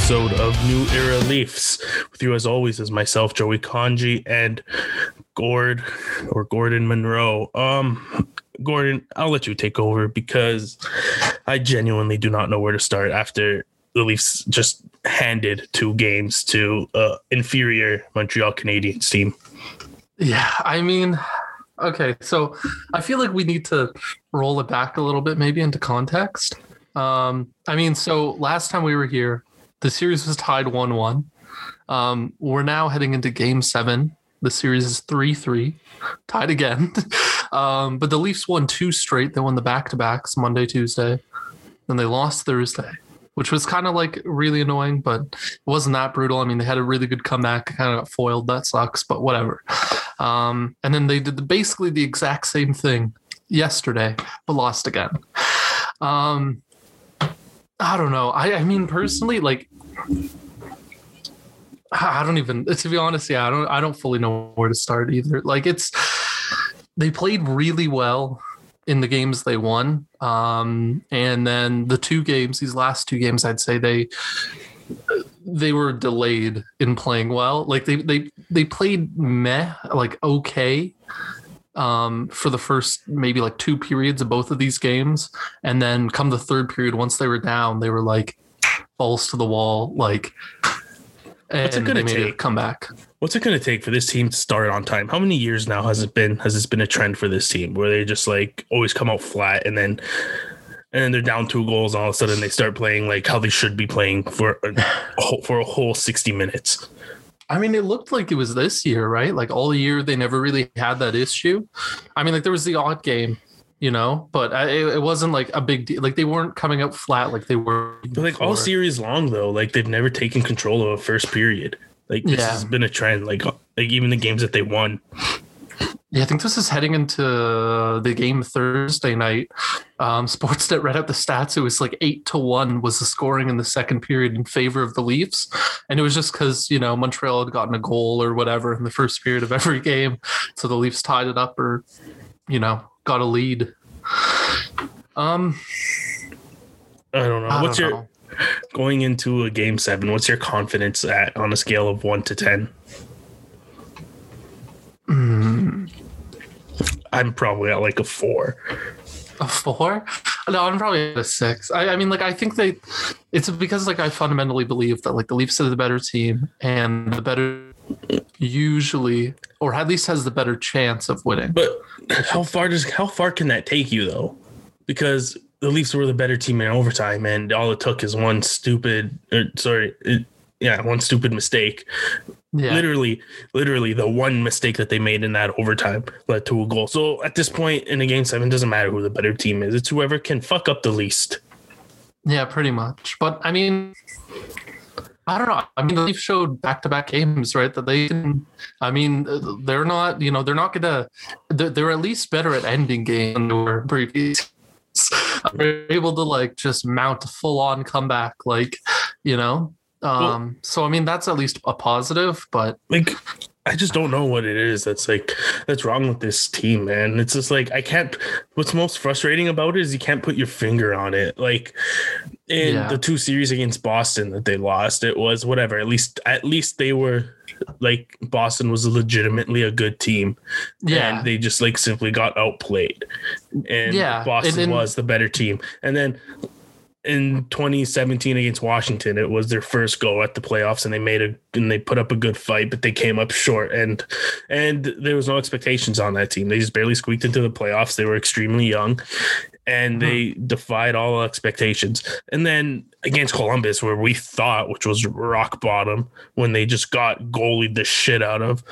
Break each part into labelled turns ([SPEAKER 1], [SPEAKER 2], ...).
[SPEAKER 1] episode of New Era Leafs. With you, as always, is myself, Joey Kanji, and Gord or Gordon Monroe. Um, Gordon, I'll let you take over because I genuinely do not know where to start after the Leafs just handed two games to uh, inferior Montreal Canadiens team.
[SPEAKER 2] Yeah, I mean, okay, so I feel like we need to roll it back a little bit, maybe into context. Um, I mean, so last time we were here, the series was tied 1 1. Um, we're now heading into game seven. The series is 3 3, tied again. um, but the Leafs won two straight. They won the back to backs Monday, Tuesday. Then they lost Thursday, which was kind of like really annoying, but it wasn't that brutal. I mean, they had a really good comeback, kind of got foiled. That sucks, but whatever. Um, and then they did the, basically the exact same thing yesterday, but lost again. Um, I don't know. I, I mean, personally, like, I don't even. To be honest, yeah, I don't. I don't fully know where to start either. Like, it's they played really well in the games they won, um, and then the two games, these last two games, I'd say they they were delayed in playing well. Like they they they played meh, like okay, um, for the first maybe like two periods of both of these games, and then come the third period, once they were down, they were like balls to the wall, like.
[SPEAKER 1] What's it gonna take?
[SPEAKER 2] Come back.
[SPEAKER 1] What's it going to take for this team to start on time? How many years now has it been? Has this been a trend for this team where they just like always come out flat and then and then they're down two goals, and all of a sudden they start playing like how they should be playing for a for a whole sixty minutes.
[SPEAKER 2] I mean, it looked like it was this year, right? Like all year, they never really had that issue. I mean, like there was the odd game, you know, but it, it wasn't like a big deal. Like they weren't coming out flat like they were.
[SPEAKER 1] But like all series long though, like they've never taken control of a first period. Like this yeah. has been a trend. Like like even the games that they won.
[SPEAKER 2] Yeah, I think this is heading into the game Thursday night. Um, Sportsnet read out the stats. It was like eight to one was the scoring in the second period in favor of the Leafs, and it was just because you know Montreal had gotten a goal or whatever in the first period of every game, so the Leafs tied it up or you know got a lead. Um,
[SPEAKER 1] I don't know. I what's don't your know. going into a game seven? What's your confidence at on a scale of one to ten?
[SPEAKER 2] Mm.
[SPEAKER 1] I'm probably at like a four.
[SPEAKER 2] A four? No, I'm probably at a six. I, I, mean, like, I think they, it's because, like, I fundamentally believe that, like, the Leafs are the better team and the better usually, or at least has the better chance of winning.
[SPEAKER 1] But how far does, how far can that take you, though? Because the Leafs were the better team in overtime, and all it took is one stupid, or, sorry, it, yeah, one stupid mistake yeah. Literally, literally, the one mistake that they made in that overtime led to a goal. So at this point in a game seven, doesn't matter who the better team is. It's whoever can fuck up the least.
[SPEAKER 2] Yeah, pretty much. But I mean, I don't know. I mean, the Leafs showed back-to-back games, right? That they can. I mean, uh, they're not. You know, they're not gonna. They're, they're at least better at ending games than they were previous. They're able to like just mount a full-on comeback, like you know. Um, so I mean that's at least a positive, but
[SPEAKER 1] like I just don't know what it is that's like that's wrong with this team, man. It's just like I can't what's most frustrating about it is you can't put your finger on it. Like in yeah. the two series against Boston that they lost, it was whatever. At least at least they were like Boston was legitimately a good team.
[SPEAKER 2] Yeah.
[SPEAKER 1] And they just like simply got outplayed. And yeah. Boston and, and, was the better team. And then in 2017 against Washington, it was their first go at the playoffs, and they made a and they put up a good fight, but they came up short, and and there was no expectations on that team. They just barely squeaked into the playoffs. They were extremely young, and they hmm. defied all expectations. And then against Columbus, where we thought, which was rock bottom, when they just got goalied the shit out of,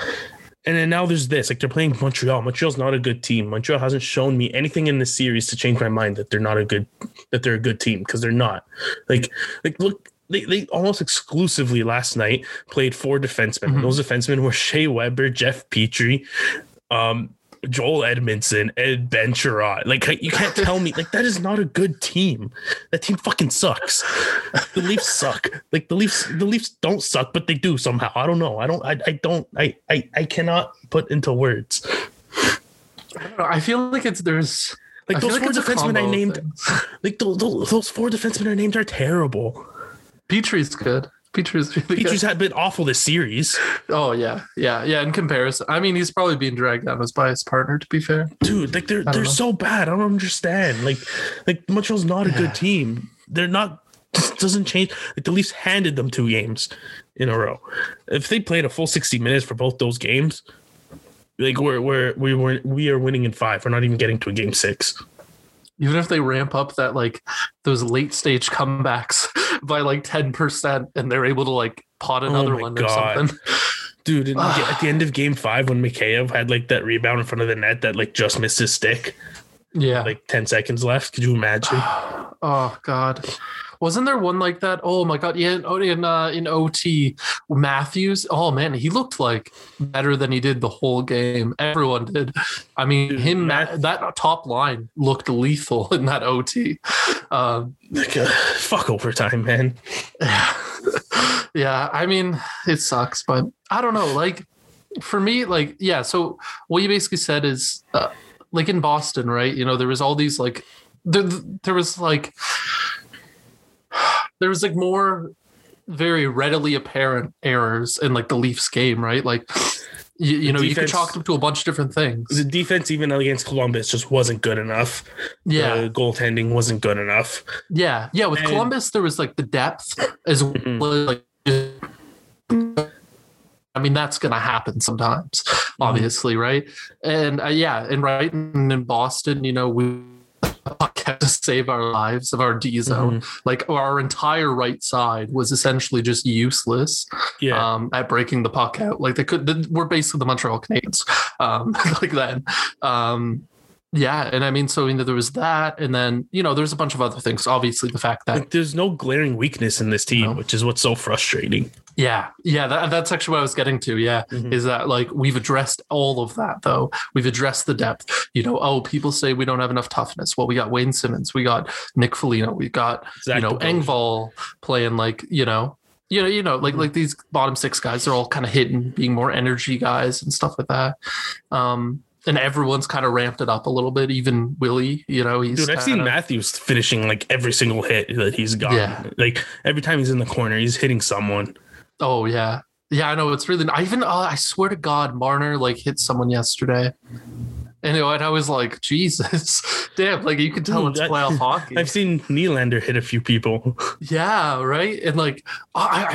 [SPEAKER 1] and then now there's this. Like they're playing Montreal. Montreal's not a good team. Montreal hasn't shown me anything in this series to change my mind that they're not a good that they're a good team because they're not. Like like look they, they almost exclusively last night played four defensemen. Mm-hmm. Those defensemen were Shea Weber, Jeff Petry, um, Joel Edmundson, and Ben Chiarot. Like you can't tell me like that is not a good team. That team fucking sucks. The Leafs suck. Like the Leafs, the Leafs don't suck, but they do somehow. I don't know. I don't. I, I don't. I, I I cannot put into words.
[SPEAKER 2] I know. I feel like it's there's
[SPEAKER 1] like those four like defensemen I named. Like those, those four defensemen I named are terrible.
[SPEAKER 2] Petry's good. Petry's
[SPEAKER 1] really Petry's had been awful this series.
[SPEAKER 2] Oh yeah, yeah, yeah. In comparison, I mean, he's probably being dragged down as by his partner. To be fair,
[SPEAKER 1] dude, like they're they're know. so bad. I don't understand. Like, like Montreal's not a yeah. good team. They're not. Just doesn't change. Like the Leafs handed them two games in a row. If they played a full sixty minutes for both those games, like we're we're we were we are winning in five. We're not even getting to a game six
[SPEAKER 2] even if they ramp up that like those late stage comebacks by like 10% and they're able to like pot oh another oh one God. or something.
[SPEAKER 1] Dude, at the end of game five, when Mikheyev had like that rebound in front of the net that like just missed his stick.
[SPEAKER 2] Yeah.
[SPEAKER 1] Like 10 seconds left. Could you imagine?
[SPEAKER 2] oh God. Wasn't there one like that? Oh my god, yeah, in oh, in, uh, in OT, Matthews. Oh man, he looked like better than he did the whole game. Everyone did. I mean, Dude, him Matt, that top line looked lethal in that OT. Um,
[SPEAKER 1] like, uh, fuck overtime, man.
[SPEAKER 2] Yeah, yeah. I mean, it sucks, but I don't know. Like for me, like yeah. So what you basically said is. Uh, like in Boston, right? You know, there was all these like there, there was like there was like more very readily apparent errors in like the Leafs game, right? Like you, you know, defense, you could chalk them to a bunch of different things.
[SPEAKER 1] The defense, even against Columbus, just wasn't good enough.
[SPEAKER 2] Yeah,
[SPEAKER 1] the goaltending wasn't good enough.
[SPEAKER 2] Yeah, yeah. With and, Columbus, there was like the depth as mm-hmm. well like. I mean, that's going to happen sometimes, mm-hmm. obviously, mm-hmm. right? And uh, yeah, and right in, in Boston, you know, we to save our lives of our D zone. Mm-hmm. Like our entire right side was essentially just useless
[SPEAKER 1] yeah.
[SPEAKER 2] um, at breaking the puck out. Like they could, we're basically the Montreal Canadiens um, like then. Um, yeah, and I mean, so you know, there was that, and then you know, there's a bunch of other things. Obviously, the fact that like,
[SPEAKER 1] there's no glaring weakness in this team, no. which is what's so frustrating.
[SPEAKER 2] Yeah, yeah, that, that's actually what I was getting to. Yeah, mm-hmm. is that like we've addressed all of that though. We've addressed the depth. You know, oh, people say we don't have enough toughness. Well, we got Wayne Simmonds, we got Nick Foligno, we got Zach you know Engvall playing like you know you know, you know, like mm-hmm. like these bottom six guys, they're all kind of hitting, being more energy guys and stuff like that. Um, and everyone's kind of ramped it up a little bit. Even Willie, you know, he's.
[SPEAKER 1] Dude, I've seen Matthews finishing like every single hit that he's got. Yeah. Like every time he's in the corner, he's hitting someone.
[SPEAKER 2] Oh yeah, yeah. I know it's really. I even. Uh, I swear to God, Marner like hit someone yesterday. And, you know, and I was like, Jesus, damn! Like you can tell Dude, it's playoff hockey.
[SPEAKER 1] I've seen Nylander hit a few people.
[SPEAKER 2] Yeah, right. And like, I, I,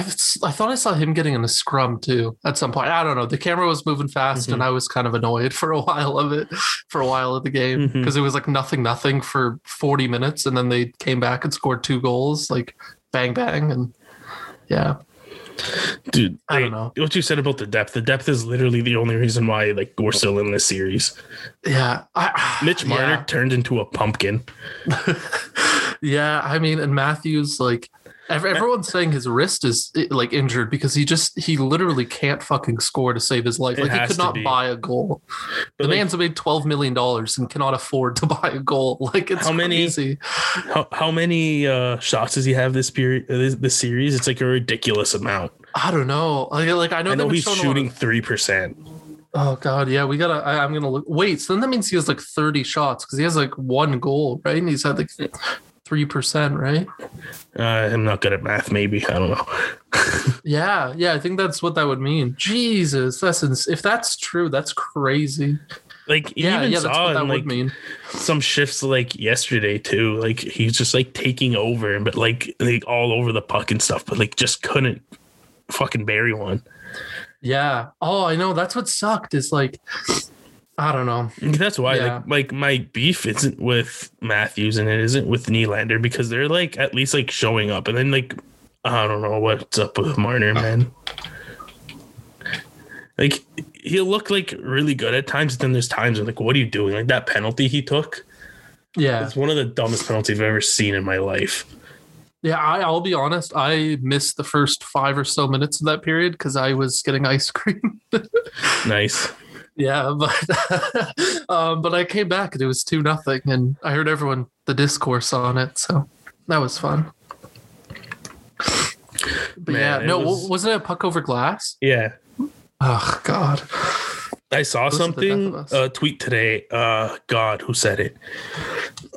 [SPEAKER 2] I, thought I saw him getting in a scrum too at some point. I don't know. The camera was moving fast, mm-hmm. and I was kind of annoyed for a while of it, for a while of the game, because mm-hmm. it was like nothing, nothing for forty minutes, and then they came back and scored two goals, like bang, bang, and yeah.
[SPEAKER 1] Dude, I don't know what you said about the depth. The depth is literally the only reason why like we're still in this series.
[SPEAKER 2] Yeah,
[SPEAKER 1] I, Mitch Marner yeah. turned into a pumpkin.
[SPEAKER 2] yeah, I mean, and Matthews like everyone's saying his wrist is like injured because he just he literally can't fucking score to save his life. Like he could not buy a goal. But the like, man's made twelve million dollars and cannot afford to buy a goal. Like it's how many crazy.
[SPEAKER 1] how, how many uh, shots does he have this period uh, this, this series? It's like a ridiculous amount.
[SPEAKER 2] I don't know. Like, like I know,
[SPEAKER 1] I know he's shooting three percent.
[SPEAKER 2] Oh god, yeah, we gotta. I, am gonna look. Wait, so then that means he has like 30 shots because he has like one goal, right? And he's had like three percent, right?
[SPEAKER 1] Uh, I'm not good at math. Maybe I don't know.
[SPEAKER 2] yeah, yeah, I think that's what that would mean. Jesus, that's ins- if that's true, that's crazy.
[SPEAKER 1] Like yeah, yeah, that's what that would mean. Some shifts like yesterday too. Like he's just like taking over, but like like all over the puck and stuff, but like just couldn't fucking bury one.
[SPEAKER 2] Yeah. Oh, I know. That's what sucked. Is like, I don't know.
[SPEAKER 1] That's why, yeah. like, like my beef isn't with Matthews and it isn't with Nylander because they're like at least like showing up, and then like I don't know what's up with Marner, ah. man. Like he'll look like really good at times, but then there's times when like, what are you doing? Like that penalty he took.
[SPEAKER 2] Yeah,
[SPEAKER 1] it's one of the dumbest penalties I've ever seen in my life.
[SPEAKER 2] Yeah, I, I, will be honest. I missed the first five or so minutes of that period because I was getting ice cream.
[SPEAKER 1] nice.
[SPEAKER 2] Yeah, but um, but I came back and it was two nothing, and I heard everyone the discourse on it, so that was fun. But Man, yeah, no, was... wasn't it a puck over glass?
[SPEAKER 1] Yeah.
[SPEAKER 2] Oh God.
[SPEAKER 1] I saw something uh, tweet today. Uh, God, who said it?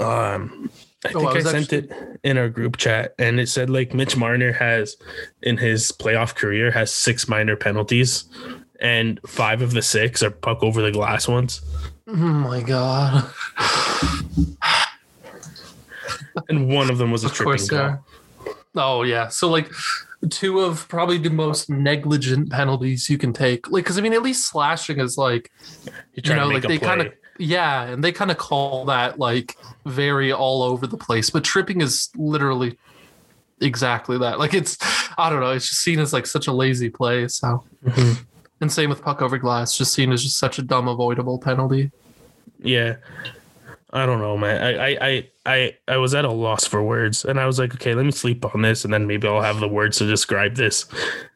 [SPEAKER 1] Um, I oh, think I, I sent actually... it in our group chat and it said like Mitch Marner has in his playoff career has six minor penalties and five of the six are puck over the glass ones.
[SPEAKER 2] Oh my god.
[SPEAKER 1] and one of them was a of tripping call.
[SPEAKER 2] Oh yeah. So like two of probably the most negligent penalties you can take. Like cuz I mean at least slashing is like you know like they kind of yeah, and they kind of call that like very all over the place, but tripping is literally exactly that. Like it's I don't know, it's just seen as like such a lazy play, so mm-hmm. And same with puck over glass, just seen as just such a dumb avoidable penalty.
[SPEAKER 1] Yeah. I don't know, man. I, I, I, I was at a loss for words, and I was like, okay, let me sleep on this, and then maybe I'll have the words to describe this.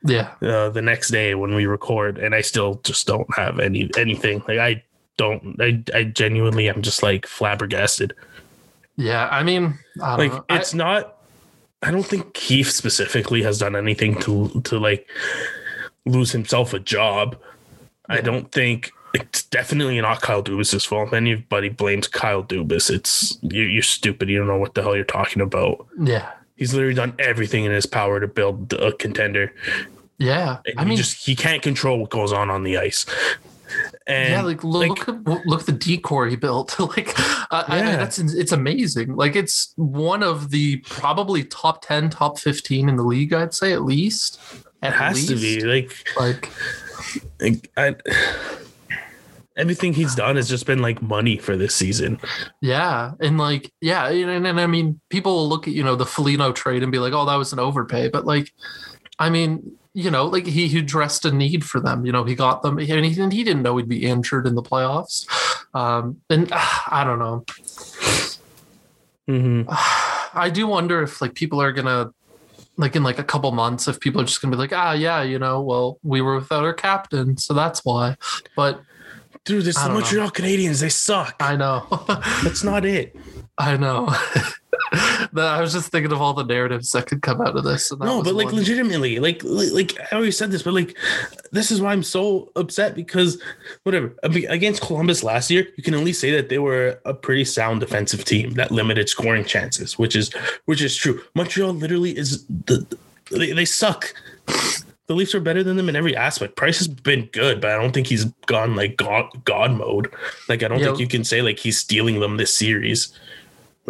[SPEAKER 2] Yeah.
[SPEAKER 1] Uh, the next day when we record, and I still just don't have any anything. Like I don't. I, I genuinely am just like flabbergasted.
[SPEAKER 2] Yeah, I mean, I
[SPEAKER 1] like know. it's I, not. I don't think Keefe specifically has done anything to to like lose himself a job. Yeah. I don't think it's definitely not Kyle Dubas's fault. If anybody blames Kyle Dubas, it's you're, you're stupid. You don't know what the hell you're talking about.
[SPEAKER 2] Yeah,
[SPEAKER 1] he's literally done everything in his power to build a contender.
[SPEAKER 2] Yeah,
[SPEAKER 1] and I mean, just he can't control what goes on on the ice. And
[SPEAKER 2] yeah, like look, like, look, look the decor he built. like, uh, yeah. I, I, that's it's amazing. Like, it's one of the probably top ten, top fifteen in the league. I'd say at least.
[SPEAKER 1] At it has least. to be like, like, like I everything he's done has just been like money for this season.
[SPEAKER 2] Yeah, and like yeah, and, and I mean, people will look at you know the Foligno trade and be like, oh, that was an overpay, but like, I mean, you know, like he, he addressed a need for them. You know, he got them, and he, and he didn't know he'd be injured in the playoffs. Um, and uh, I don't know. Mm-hmm. I do wonder if like people are gonna like in like a couple months if people are just gonna be like ah yeah you know well we were without our captain so that's why but
[SPEAKER 1] Dude, there's the Montreal know. Canadiens. They suck.
[SPEAKER 2] I know.
[SPEAKER 1] That's not it.
[SPEAKER 2] I know. I was just thinking of all the narratives that could come out of this.
[SPEAKER 1] No, but like one. legitimately, like like I always said this, but like this is why I'm so upset because whatever against Columbus last year, you can at least say that they were a pretty sound defensive team that limited scoring chances, which is which is true. Montreal literally is the they, they suck the Leafs are better than them in every aspect. Price has been good, but I don't think he's gone like god, god mode. Like I don't think you can say like he's stealing them this series,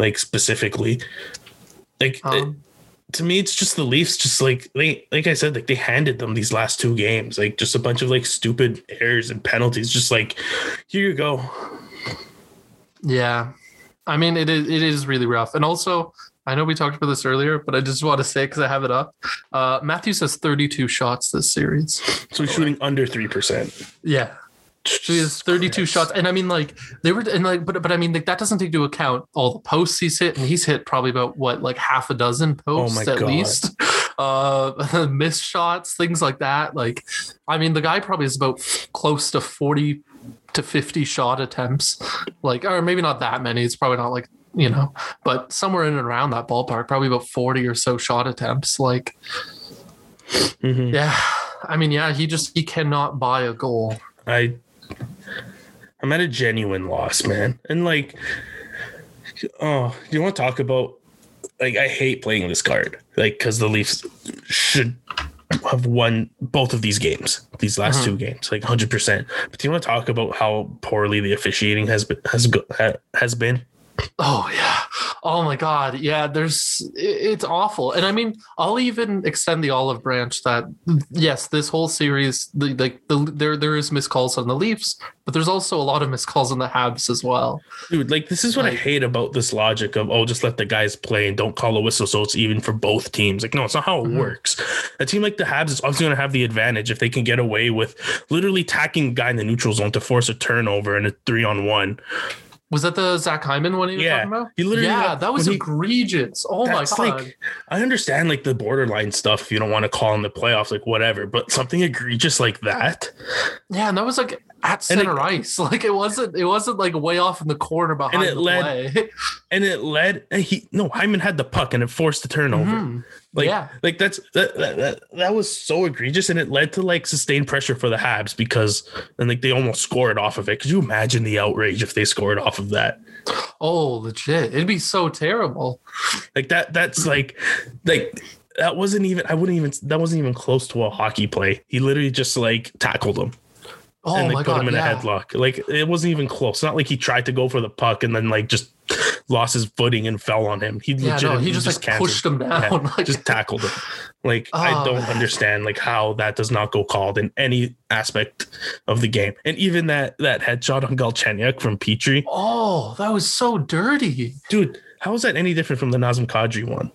[SPEAKER 1] like specifically. Like um, it, to me, it's just the Leafs. Just like they, like I said, like they handed them these last two games, like just a bunch of like stupid errors and penalties. Just like here you go.
[SPEAKER 2] Yeah, I mean it is it is really rough, and also I know we talked about this earlier, but I just want to say because I have it up. Uh, Matthews has 32 shots this series.
[SPEAKER 1] So he's shooting under 3%.
[SPEAKER 2] Yeah. So he has 32 Christ. shots. And I mean, like, they were, and like, but, but I mean, like, that doesn't take into account all the posts he's hit. And he's hit probably about what, like half a dozen oh posts oh at God. least. Uh, missed shots, things like that. Like, I mean, the guy probably is about close to 40 to 50 shot attempts. Like, or maybe not that many. It's probably not like you know, but somewhere in and around that ballpark, probably about 40 or so shot attempts. Like, mm-hmm. yeah, I mean, yeah, he just, he cannot buy a goal.
[SPEAKER 1] I, I'm at a genuine loss, man. And like, oh, do you want to talk about, like, I hate playing this card, like, because the Leafs should have won both of these games, these last uh-huh. two games, like 100%. But do you want to talk about how poorly the officiating has been, has, has been?
[SPEAKER 2] Oh yeah. Oh my god. Yeah, there's it's awful. And I mean, I'll even extend the olive branch that yes, this whole series the like the, the, there there is miscalls on the Leafs, but there's also a lot of miscalls on the Habs as well.
[SPEAKER 1] Dude, like this is what like, I hate about this logic of oh just let the guys play and don't call a whistle so it's even for both teams. Like no, it's not how it mm-hmm. works. A team like the Habs is obviously going to have the advantage if they can get away with literally tacking a guy in the neutral zone to force a turnover and a 3 on 1
[SPEAKER 2] was that the Zach Hyman one he was yeah. talking about? He literally yeah, that was egregious. oh my god!
[SPEAKER 1] Like, I understand like the borderline stuff if you don't want to call in the playoffs, like whatever, but something egregious like that.
[SPEAKER 2] Yeah, and that was like at center it, ice. Like it wasn't it wasn't like way off in the corner behind and it the
[SPEAKER 1] led,
[SPEAKER 2] play.
[SPEAKER 1] And it led and he no Hyman had the puck and it forced the turnover. Mm-hmm. Like yeah. like that's that, that, that was so egregious and it led to like sustained pressure for the Habs because and like they almost scored off of it. Could you imagine the outrage if they scored off of that?
[SPEAKER 2] Oh, legit. It'd be so terrible.
[SPEAKER 1] Like that that's like like that wasn't even I wouldn't even that wasn't even close to a hockey play. He literally just like tackled him. Oh and they my put God, him in yeah. a headlock. Like it wasn't even close. Not like he tried to go for the puck and then like just lost his footing and fell on him. He yeah, no,
[SPEAKER 2] he just, just like pushed him down, yeah,
[SPEAKER 1] like, just tackled him. Like oh, I don't man. understand like how that does not go called in any aspect of the game. And even that that headshot on Galchenyuk from Petry.
[SPEAKER 2] Oh, that was so dirty,
[SPEAKER 1] dude. How is that any different from the Nazem Kadri one?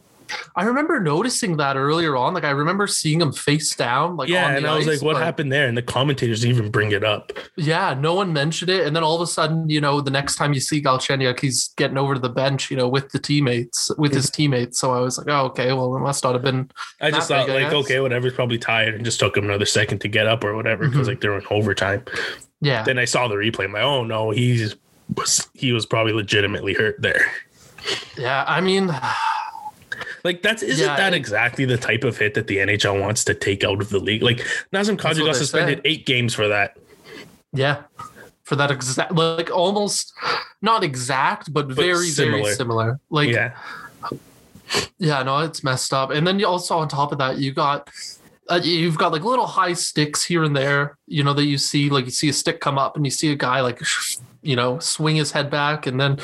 [SPEAKER 2] I remember noticing that earlier on. Like I remember seeing him face down. Like
[SPEAKER 1] yeah, and I was ice, like, "What happened there?" And the commentators even bring it up.
[SPEAKER 2] Yeah, no one mentioned it, and then all of a sudden, you know, the next time you see Galchenyuk, he's getting over to the bench, you know, with the teammates, with his teammates. So I was like, "Oh, okay, well, it must not have been."
[SPEAKER 1] I just thought, big, like, okay, whatever. He's probably tired, and just took him another second to get up or whatever because mm-hmm. like they're in overtime.
[SPEAKER 2] Yeah.
[SPEAKER 1] Then I saw the replay. I'm like, "Oh no, he's was he was probably legitimately hurt there."
[SPEAKER 2] Yeah, I mean.
[SPEAKER 1] Like that's isn't yeah, that it, exactly the type of hit that the NHL wants to take out of the league? Like Nazem Kadri got suspended eight games for that.
[SPEAKER 2] Yeah. For that exact like almost not exact, but, but very, similar. very similar. Like yeah. Yeah, no, it's messed up. And then you also on top of that, you got uh, you've got like little high sticks here and there, you know, that you see like you see a stick come up and you see a guy like you know, swing his head back, and then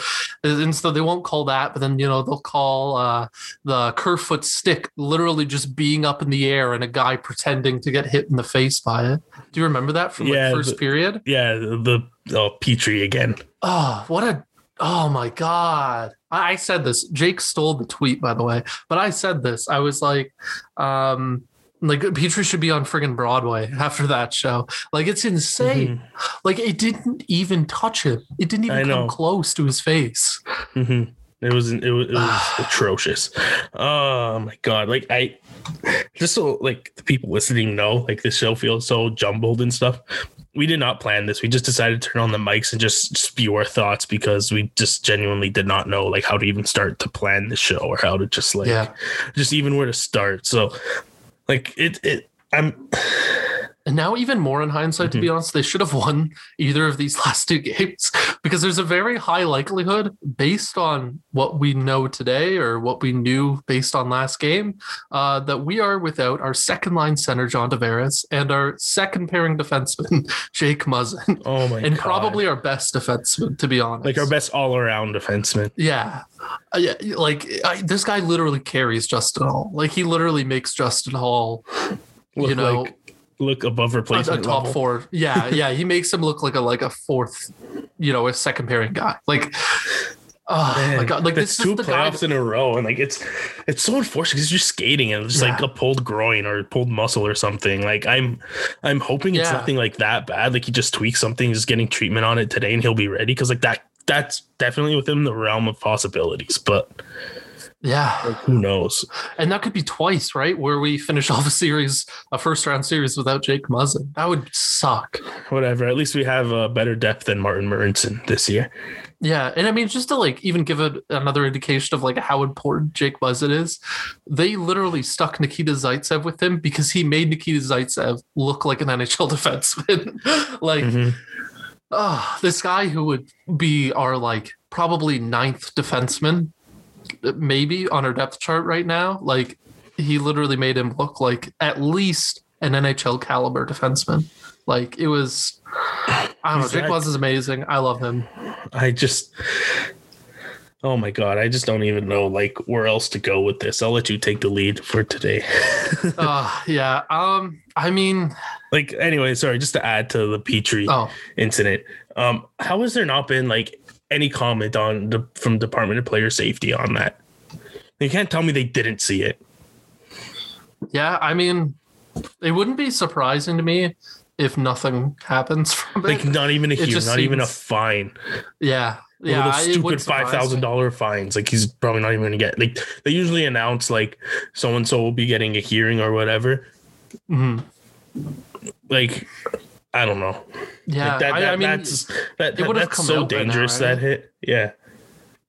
[SPEAKER 2] and so they won't call that, but then you know they'll call uh, the Kerfoot stick literally just being up in the air and a guy pretending to get hit in the face by it. Do you remember that from yeah, first
[SPEAKER 1] the,
[SPEAKER 2] period?
[SPEAKER 1] Yeah, the oh, Petry again.
[SPEAKER 2] Oh, what a oh my god! I, I said this. Jake stole the tweet, by the way, but I said this. I was like, um, like Petry should be on friggin' Broadway after that show. Like it's insane. Mm-hmm. Like it didn't even touch him. It didn't even come close to his face.
[SPEAKER 1] Mm-hmm. It was it was, it was atrocious. Oh my god! Like I just so like the people listening know, like this show feels so jumbled and stuff. We did not plan this. We just decided to turn on the mics and just spew our thoughts because we just genuinely did not know like how to even start to plan the show or how to just like yeah. just even where to start. So like it, it. I'm.
[SPEAKER 2] And now, even more in hindsight, mm-hmm. to be mm-hmm. honest, they should have won either of these last two games because there's a very high likelihood, based on what we know today or what we knew based on last game, uh, that we are without our second line center, John Tavares, and our second pairing defenseman, Jake Muzzin.
[SPEAKER 1] Oh my
[SPEAKER 2] And
[SPEAKER 1] God.
[SPEAKER 2] probably our best defenseman, to be honest.
[SPEAKER 1] Like our best all around defenseman.
[SPEAKER 2] Yeah. Uh, yeah, like I, this guy literally carries Justin Holl. Like he literally makes Justin Holl, look you know,
[SPEAKER 1] like, look above replacement.
[SPEAKER 2] A, top level. four. Yeah, yeah. He makes him look like a like a fourth, you know, a second pairing guy. Like. Oh Man, my god! Like
[SPEAKER 1] this two playoffs that, in a row, and like it's it's so unfortunate because you're skating and it's yeah. like a pulled groin or pulled muscle or something. Like I'm I'm hoping it's yeah. nothing like that bad. Like he just tweaks something, just getting treatment on it today, and he'll be ready. Because like that that's definitely within the realm of possibilities, but
[SPEAKER 2] yeah,
[SPEAKER 1] like, who knows?
[SPEAKER 2] And that could be twice, right? Where we finish off a series, a first round series without Jake Muzzin. That would suck.
[SPEAKER 1] Whatever. At least we have a better depth than Martin Marincin this year.
[SPEAKER 2] Yeah, and I mean, just to like even give it another indication of like how important Jake Muzzin is, they literally stuck Nikita Zaitsev with him because he made Nikita Zaitsev look like an NHL defenseman. like. Mm-hmm oh, this guy who would be our like probably ninth defenseman, maybe on our depth chart right now. Like he literally made him look like at least an NHL caliber defenseman. Like it was, I don't know. Jake Buzz is amazing. I love him.
[SPEAKER 1] I just, oh my god, I just don't even know like where else to go with this. I'll let you take the lead for today.
[SPEAKER 2] uh, yeah. Um. I mean,
[SPEAKER 1] like anyway, sorry, just to add to the Petry oh. incident. Um, how has there not been like any comment on the from Department of Player Safety on that? You can't tell me they didn't see it.
[SPEAKER 2] Yeah, I mean, it wouldn't be surprising to me if nothing happens from it.
[SPEAKER 1] like not even a hearing, not seems, even a fine.
[SPEAKER 2] Yeah, yeah,
[SPEAKER 1] those stupid five thousand dollar fines. Like he's probably not even gonna get. Like they usually announce like so and so will be getting a hearing or whatever.
[SPEAKER 2] Mm-hmm
[SPEAKER 1] like I don't know.
[SPEAKER 2] Yeah,
[SPEAKER 1] like that, that, I, I mean, that's that, that that's so dangerous. Now, right? That hit, yeah,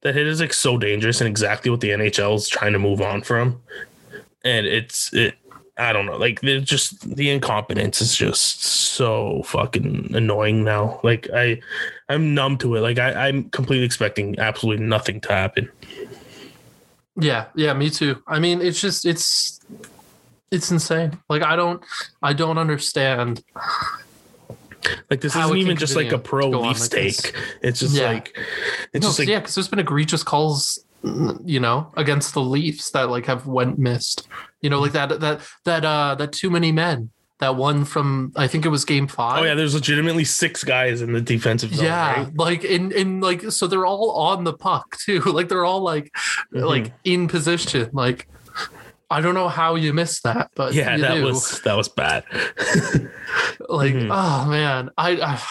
[SPEAKER 1] that hit is like so dangerous and exactly what the NHL is trying to move on from. And it's it I don't know. Like there's just the incompetence is just so fucking annoying now. Like I I'm numb to it. Like I, I'm completely expecting absolutely nothing to happen.
[SPEAKER 2] Yeah, yeah, me too. I mean, it's just it's it's insane. Like I don't I don't understand.
[SPEAKER 1] Like this isn't even just like a pro leaf stake. it's just yeah. like it's no,
[SPEAKER 2] just like yeah, because there's been egregious calls you know, against the Leafs that like have went missed. You know, like that that that uh that too many men. That one from I think it was game five.
[SPEAKER 1] Oh yeah, there's legitimately six guys in the defensive zone. Yeah, right?
[SPEAKER 2] like in in like so they're all on the puck too. Like they're all like mm-hmm. like in position. Like I don't know how you missed that, but
[SPEAKER 1] yeah, that do. was that was bad.
[SPEAKER 2] like mm-hmm. oh man, I, I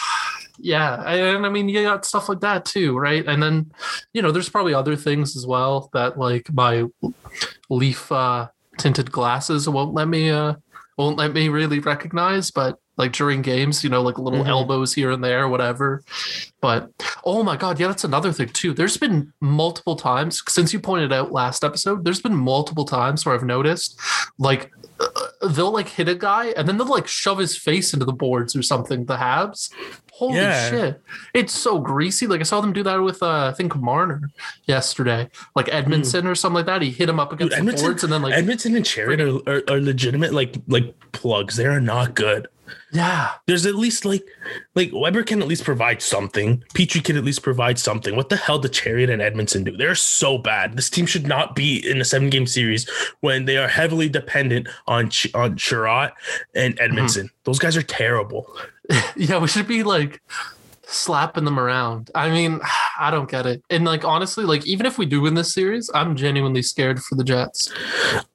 [SPEAKER 2] yeah and i mean you got stuff like that too right and then you know there's probably other things as well that like my leaf uh tinted glasses won't let me uh won't let me really recognize but like during games you know like little mm-hmm. elbows here and there whatever but oh my god yeah that's another thing too there's been multiple times since you pointed out last episode there's been multiple times where i've noticed like they'll like hit a guy and then they'll like shove his face into the boards or something. The Habs, holy yeah. shit, it's so greasy. Like I saw them do that with uh, I think Marner yesterday, like Edmundson mm. or something like that. He hit him up against Dude, the boards and then like
[SPEAKER 1] Edmundson and Chiarot are, are, are legitimate like like plugs. They are not good.
[SPEAKER 2] Yeah.
[SPEAKER 1] There's at least like like Weber can at least provide something. Petry can at least provide something. What the hell did Chiarot and Edmundson do? They're so bad. This team should not be in a seven game series when they are heavily dependent on Ch- on Chiarot and Edmundson. Mm-hmm. Those guys are terrible.
[SPEAKER 2] yeah, we should be like slapping them around. I mean, I don't get it. And like honestly, like even if we do win this series, I'm genuinely scared for the Jets.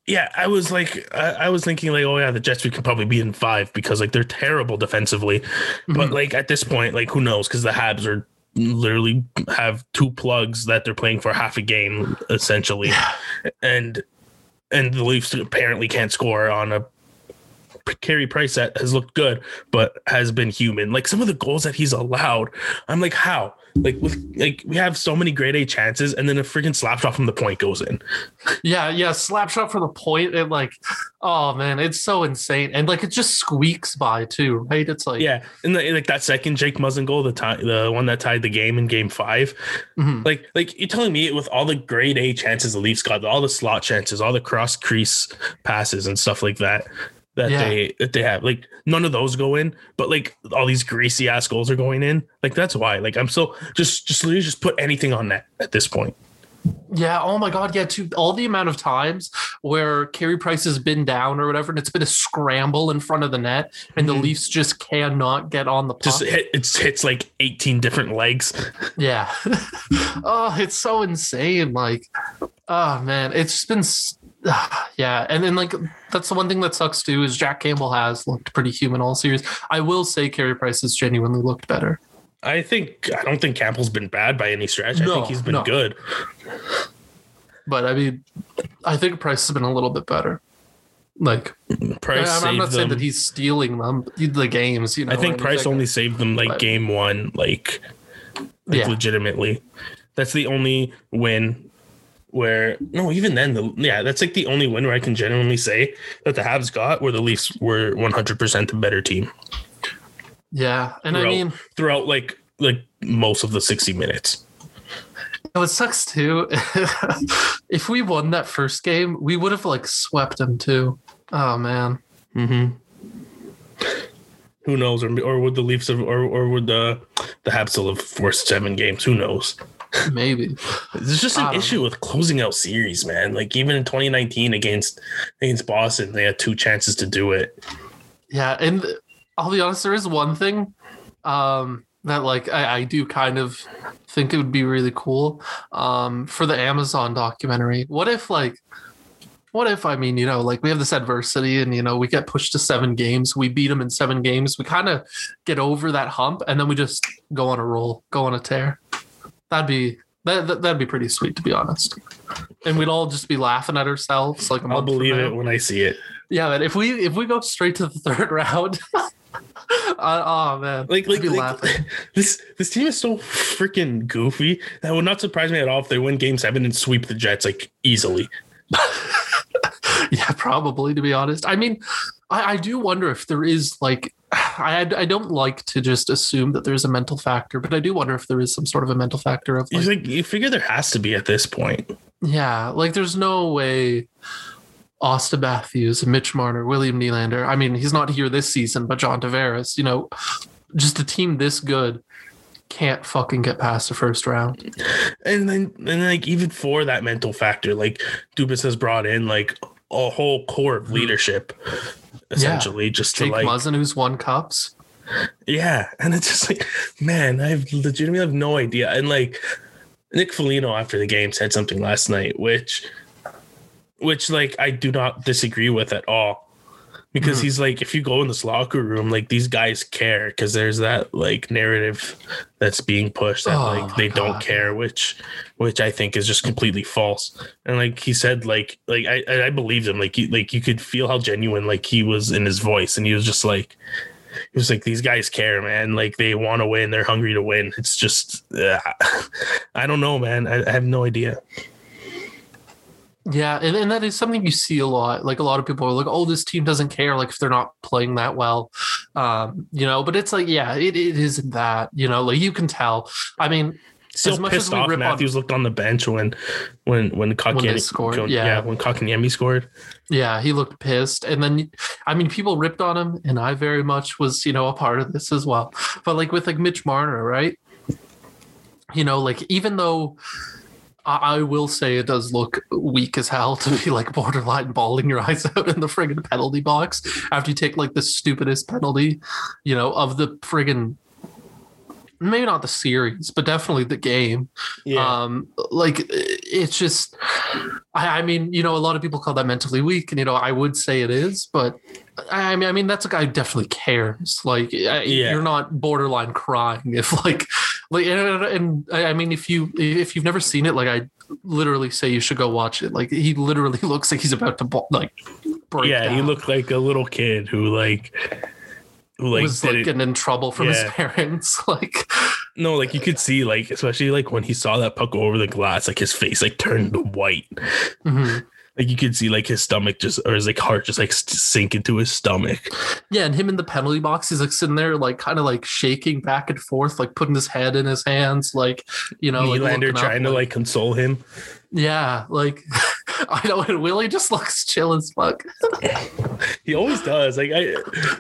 [SPEAKER 1] Yeah, I was like, I, I was thinking like, oh yeah, the Jets we could probably be in five because like they're terrible defensively. Mm-hmm. But like at this point, like who knows? Because the Habs are literally have two plugs that they're playing for half a game essentially, and and the Leafs apparently can't score on a Carey Price that has looked good, but has been human. Like some of the goals that he's allowed, I'm like, how? Like with like we have so many great A chances, and then a freaking slap shot from the point goes in.
[SPEAKER 2] Yeah, yeah, slap shot from the point, and like, oh man, it's so insane, and like it just squeaks by too, right? It's like
[SPEAKER 1] yeah, and the, like that second Jake Muzzin goal, the tie, the one that tied the game in Game 5 mm-hmm. like like you're telling me with all the grade A chances the Leafs got, all the slot chances, all the cross crease passes and stuff like that that yeah. they that they have. Like none of those go in, but like all these greasy ass goals are going in. Like that's why. Like I'm so just just literally just put anything on net at this point.
[SPEAKER 2] Yeah. Oh my God. Yeah. To all the amount of times where Carey Price has been down or whatever, and it's been a scramble in front of the net, and mm-hmm. the Leafs just cannot get on the puck. Just
[SPEAKER 1] hit, it's hits like 18 different legs.
[SPEAKER 2] Yeah. oh, it's so insane. Like, oh man, it's been yeah, and then like that's the one thing that sucks too is Jack Campbell has looked pretty human all series. I will say Carey Price has genuinely looked better.
[SPEAKER 1] I think I don't think Campbell's been bad by any stretch. No, I think he's been no. good.
[SPEAKER 2] But I mean, I think Price has been a little bit better. Like Price, I, am not them. saying that he's stealing them the games. You know,
[SPEAKER 1] I think Price only saved them like but, game one, like, like yeah. legitimately. That's the only win where no, even then, the yeah, that's like the only win where I can genuinely say that the Habs got where the Leafs were 100 percent the better team.
[SPEAKER 2] Yeah, and
[SPEAKER 1] throughout,
[SPEAKER 2] I mean
[SPEAKER 1] throughout like like most of the 60 minutes.
[SPEAKER 2] It sucks too. if we won that first game, we would have like swept them too. Oh man.
[SPEAKER 1] Mm-hmm. Who knows? Or, or would the Leafs have, or, or would the the Habs still have forced seven games? Who knows?
[SPEAKER 2] Maybe
[SPEAKER 1] there's just an issue know. with closing out series, man. Like even in 2019 against against Boston, they had two chances to do it.
[SPEAKER 2] Yeah, and I'll be honest, there is one thing um, that like I, I, do kind of think it would be really cool um, for the Amazon documentary. What if like what if I mean, you know, like we have this adversity and you know, we get pushed to seven games, we beat them in seven games, we kind of get over that hump and then we just go on a roll, go on a tear. That'd be that, that would be pretty sweet to be honest. And we'd all just be laughing at ourselves like
[SPEAKER 1] I'll believe it when I see it.
[SPEAKER 2] Yeah, but if we if we go straight to the third round, uh, oh man,
[SPEAKER 1] like like, like this this team is so freaking goofy that would not surprise me at all if they win Game Seven and sweep the Jets like easily.
[SPEAKER 2] yeah, probably to be honest. I mean, I, I do wonder if there is like I I don't like to just assume that there's a mental factor, but I do wonder if there is some sort of a mental factor of
[SPEAKER 1] like, you, think, you figure there has to be at this point.
[SPEAKER 2] Yeah, like there's no way Auston Matthews, Mitch Marner, William Nylander. I mean, he's not here this season, but John Tavares, you know, just a team this good can't fucking get past the first round.
[SPEAKER 1] And then and like even for that mental factor, like Dubas has brought in like a whole core of mm-hmm. leadership essentially yeah. just
[SPEAKER 2] Jake
[SPEAKER 1] to like
[SPEAKER 2] Muzzin who's won cups.
[SPEAKER 1] Yeah. And it's just like, man, I have legitimately have no idea. And like Nick Foligno after the game said something last night, which which like I do not disagree with at all because mm-hmm. he's like if you go in this locker room like these guys care because there's that like narrative that's being pushed that oh, like they God. don't care which which i think is just completely false. And like he said like like i i believed him. Like he, like you could feel how genuine like he was in his voice. And he was just like he was like these guys care man. Like they want to win. They're hungry to win. It's just uh, i don't know man. I, I have no idea
[SPEAKER 2] yeah, and, and that is something you see a lot. Like a lot of people are like, "Oh, this team doesn't care." Like if they're not playing that well, um, you know. But it's like, yeah, it, it isn't that. You know, like you can tell. I mean,
[SPEAKER 1] still as much pissed as off. Matthews on, looked on the bench when when when Kotkaniemi scored. Yeah. yeah, when Kotkaniemi scored.
[SPEAKER 2] Yeah, he looked pissed, and then I mean, people ripped on him, and I very much was you know a part of this as well. But like with like Mitch Marner, right? You know, like even though I, will say it does look weak as hell to be like borderline bawling your eyes out in the friggin' penalty box after you take like the stupidest penalty, you know, of the friggin' maybe not the series, but definitely the game. Yeah. Um, like it's just, I, I, mean, you know, a lot of people call that mentally weak, and you know, I would say it is, but I mean, I mean, that's a guy who definitely cares. Like, yeah. you're not borderline crying if like, like, and, and I mean, if you if you've never seen it, like, I literally say you should go watch it. Like, he literally looks like he's about to like
[SPEAKER 1] break. Yeah, down. he looked like a little kid who like
[SPEAKER 2] like was like getting in trouble from yeah. his parents like
[SPEAKER 1] no like you could see like especially like when he saw that puck over the glass like his face like turned white mm-hmm. Like you could see like his stomach just or his like heart just like sink into his stomach
[SPEAKER 2] yeah and him in the penalty box he's like sitting there like kind of like shaking back and forth like putting his head in his hands like you know
[SPEAKER 1] Nylander like trying to like console him
[SPEAKER 2] yeah like I know, and Willie just looks chill as fuck.
[SPEAKER 1] he always does. Like I,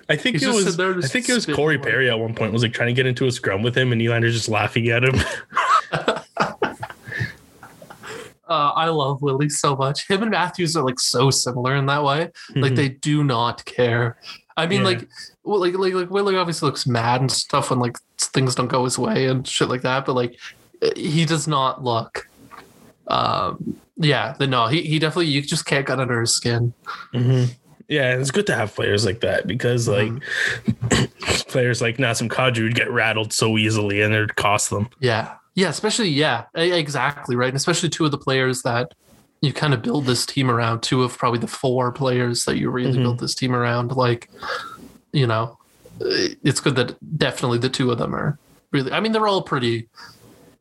[SPEAKER 1] I think He's it was. I think it was Corey Perry at one point was like trying to get into a scrum with him, and Nylander's just laughing at him.
[SPEAKER 2] Uh, I love Willie so much. Him and Matthews are like so similar in that way. Mm-hmm. Like they do not care. I mean, yeah. like, like, like, like Willie obviously looks mad and stuff when like things don't go his way and shit like that. But like, he does not look um, yeah, the, no, he, he definitely you just can't get under his skin.
[SPEAKER 1] Mm-hmm. Yeah, it's good to have players like that because mm-hmm. like players like Nazem Kadri would get rattled so easily and it'd cost them.
[SPEAKER 2] Yeah, yeah, especially yeah, exactly right, and especially two of the players that you kind of build this team around. Two of probably the four players that you really mm-hmm. build this team around. Like, you know, it's good that definitely the two of them are really. I mean, they're all pretty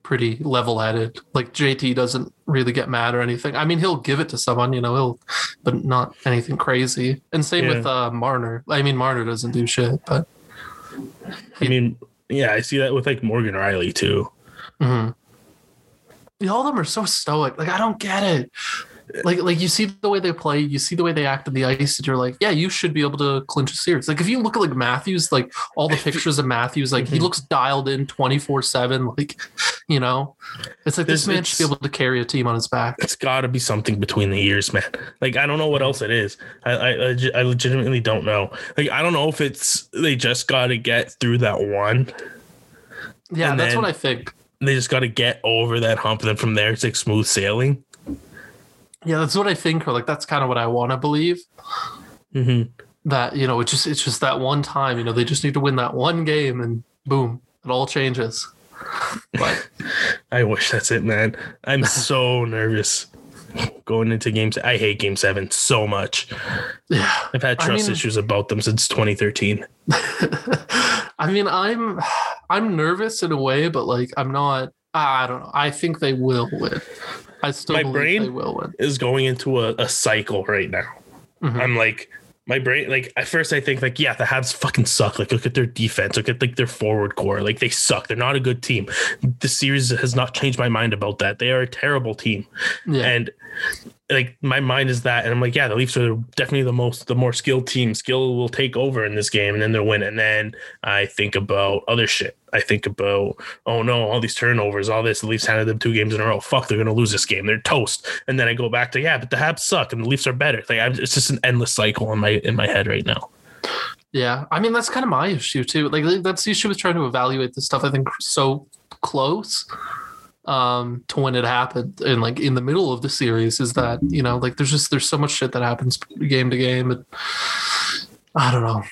[SPEAKER 2] pretty level headed. Like JT doesn't really get mad or anything. I mean, he'll give it to someone, you know, he'll, but not anything crazy. And same yeah. with uh, Marner. I mean, Marner doesn't do shit, but.
[SPEAKER 1] He, I mean, yeah, I see that with like Morgan Rielly too.
[SPEAKER 2] Mm-hmm. All of them are so stoic. Like, I don't get it like like you see the way they play, you see the way they act on the ice, and you're like, yeah, you should be able to clinch a series. Like if you look at like Matthews, like all the pictures of Matthews, like mm-hmm. he looks dialed in 24 seven. Like, you know, it's like this, this man should be able to carry a team on his back.
[SPEAKER 1] It's got to be something between the ears, man. Like I don't know what else it is. I I, I legitimately don't know. Like I don't know if it's they just got to get through that one.
[SPEAKER 2] Yeah, that's what I think.
[SPEAKER 1] They just got to get over that hump, and then from there it's like smooth sailing.
[SPEAKER 2] Yeah, that's what I think, or like that's kind of what I want to believe. Mm-hmm. That you know, it's just it's just that one time. You know, they just need to win that one game, and boom, it all changes. But
[SPEAKER 1] I wish that's it, man. I'm so nervous going into games. I hate Game Seven so much. Yeah, I've had trust I mean, issues about them since 2013.
[SPEAKER 2] I mean, I'm I'm nervous in a way, but like I'm not. I don't know. I think they will win. I still
[SPEAKER 1] my brain will win. is going into a, a cycle right now. mm-hmm. I'm like, my brain like at first I think like yeah the Habs fucking suck like look at their defense look at like their forward core like they suck they're not a good team the series has not changed my mind about that they are a terrible team yeah. and like my mind is that and I'm like yeah the Leafs are definitely the most the more skilled team. Skill will take over in this game and then they'll win and then I think about other shit. I think about oh no all these turnovers all this. The Leafs handed them two games in a row. Fuck they're gonna lose this game. They're toast. And then I go back to yeah but the Habs suck and the Leafs are better. Like I'm, it's just an endless cycle in my in my head right now.
[SPEAKER 2] Yeah I mean that's kind of my issue too. Like that's the issue with trying to evaluate this stuff I think so close um, to when it happened and like in the middle of the series is that you know like there's just there's so much shit that happens game to game and I don't know.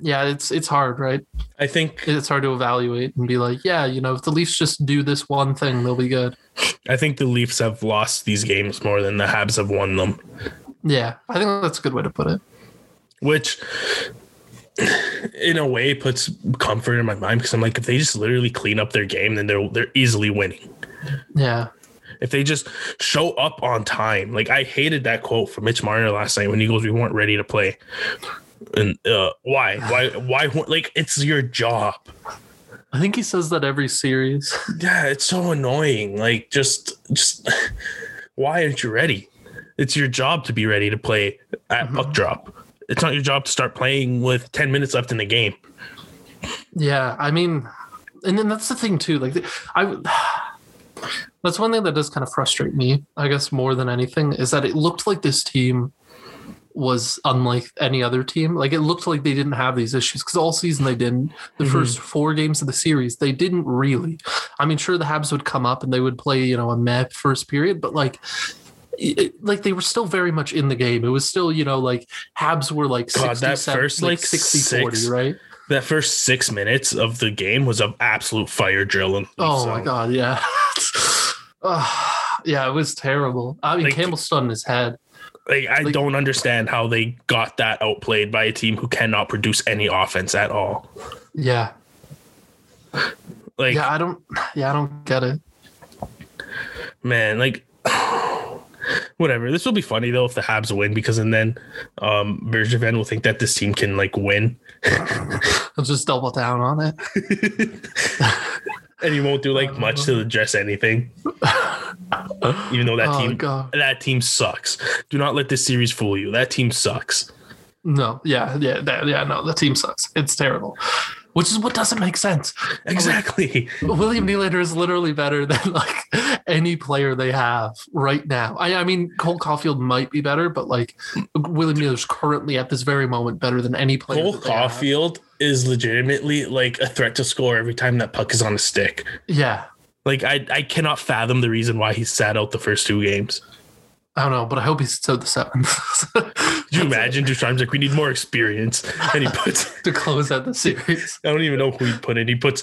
[SPEAKER 2] Yeah, it's it's hard, right?
[SPEAKER 1] I think
[SPEAKER 2] it's hard to evaluate and be like, yeah, you know, if the Leafs just do this one thing, they'll be good.
[SPEAKER 1] I think the Leafs have lost these games more than the Habs have won them.
[SPEAKER 2] Yeah, I think that's a good way to put it.
[SPEAKER 1] Which in a way puts comfort in my mind because I'm like, if they just literally clean up their game, then they're they're easily winning.
[SPEAKER 2] Yeah.
[SPEAKER 1] If they just show up on time, like I hated that quote from Mitch Marner last night when he goes, "We weren't ready to play." And uh, why? Why? Why? Like it's your job.
[SPEAKER 2] I think he says that every series.
[SPEAKER 1] Yeah, it's so annoying. Like just, just why aren't you ready? It's your job to be ready to play at mm-hmm. puck drop it's not your job to start playing with 10 minutes left in the game.
[SPEAKER 2] Yeah, I mean, and then that's the thing too. Like, I that's one thing that does kind of frustrate me, I guess, more than anything, is that it looked like this team was unlike any other team. Like it looked like they didn't have these issues because all season they didn't. The mm-hmm. first four games of the series, they didn't really. I mean, sure, the Habs would come up and they would play, you know, a meh first period, but like it, like they were still very much in the game. It was still, you know, like Habs were like God, that first like, like 60 six, 40, right?
[SPEAKER 1] That first six minutes of the game was an absolute fire drill.
[SPEAKER 2] oh so. my God, yeah. uh, yeah, it was terrible. I mean, like, Campbell stood in his head.
[SPEAKER 1] Like, I like, don't understand how they got that outplayed by a team who cannot produce any offense at all.
[SPEAKER 2] Yeah.
[SPEAKER 1] Like,
[SPEAKER 2] yeah, I don't, yeah, I don't get it.
[SPEAKER 1] Man, like, whatever. This will be funny though if the Habs win because and then um Bergevin will think that this team can like win.
[SPEAKER 2] He'll just double down on it.
[SPEAKER 1] and he won't do like much to address anything. Even though that oh, team God. that team sucks. Do not let this series fool you. That team sucks.
[SPEAKER 2] No, yeah, yeah, that, yeah, no, the team sucks. It's terrible which is what doesn't make sense.
[SPEAKER 1] Exactly.
[SPEAKER 2] Like, William Nylander is literally better than like any player they have right now. I, I mean, Cole Caufield might be better, but like William Nylander is currently at this very moment better than any player.
[SPEAKER 1] Cole Caufield is legitimately like a threat to score every time that puck is on a stick.
[SPEAKER 2] Yeah.
[SPEAKER 1] Like I, I cannot fathom the reason why he sat out the first two games.
[SPEAKER 2] I don't know, but I hope he's still the seventh.
[SPEAKER 1] Could you imagine Ducharme's like, we need more experience. And he puts
[SPEAKER 2] to close out the series.
[SPEAKER 1] I don't even know who he put in. He puts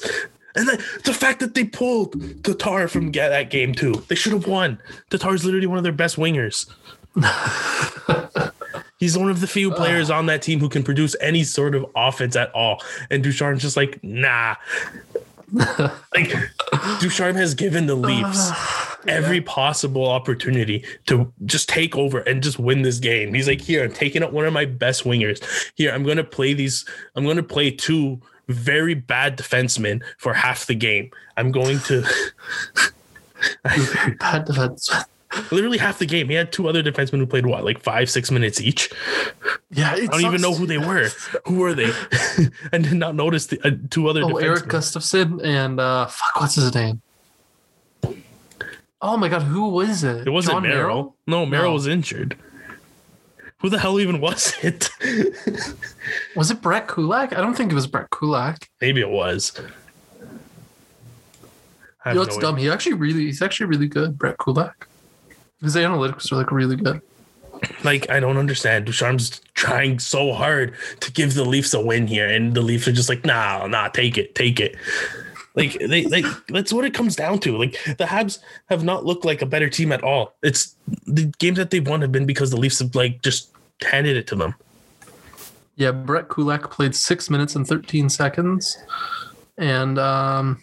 [SPEAKER 1] and the, the fact that they pulled Tatar from that game too. They should have won. Tatar's literally one of their best wingers. He's one of the few players on that team who can produce any sort of offense at all. And Ducharme's just like, nah. Like Ducharme has given the Leafs every possible opportunity to just take over and just win this game. He's like, here, I'm taking out one of my best wingers. Here, I'm gonna play these. I'm gonna play two very bad defensemen for half the game. I'm going to
[SPEAKER 2] very bad defensemen.
[SPEAKER 1] Literally half the game. He had two other defensemen who played what, like five, six minutes each.
[SPEAKER 2] Yeah, I
[SPEAKER 1] don't even know who they were. who were they? I did not notice the uh, two other.
[SPEAKER 2] Oh, defensemen. Erik Gustafsson and uh, fuck, what's his name? Oh my god, who was it?
[SPEAKER 1] It wasn't Merrill. Merrill. No, Merrill no. was injured. Who the hell even was it?
[SPEAKER 2] was it Brett Kulak? I don't think it was Brett Kulak.
[SPEAKER 1] Maybe it was.
[SPEAKER 2] You know, it's no dumb. He actually really, he's actually really good, Brett Kulak. His analytics are like really good.
[SPEAKER 1] Like I don't understand. Ducharme's trying so hard to give the Leafs a win here, and the Leafs are just like, nah, nah, take it, take it. Like they like that's what it comes down to. Like the Habs have not looked like a better team at all. It's the games that they've won have been because the Leafs have like just handed it to them.
[SPEAKER 2] Yeah, Brett Kulak played six minutes and thirteen seconds, and um,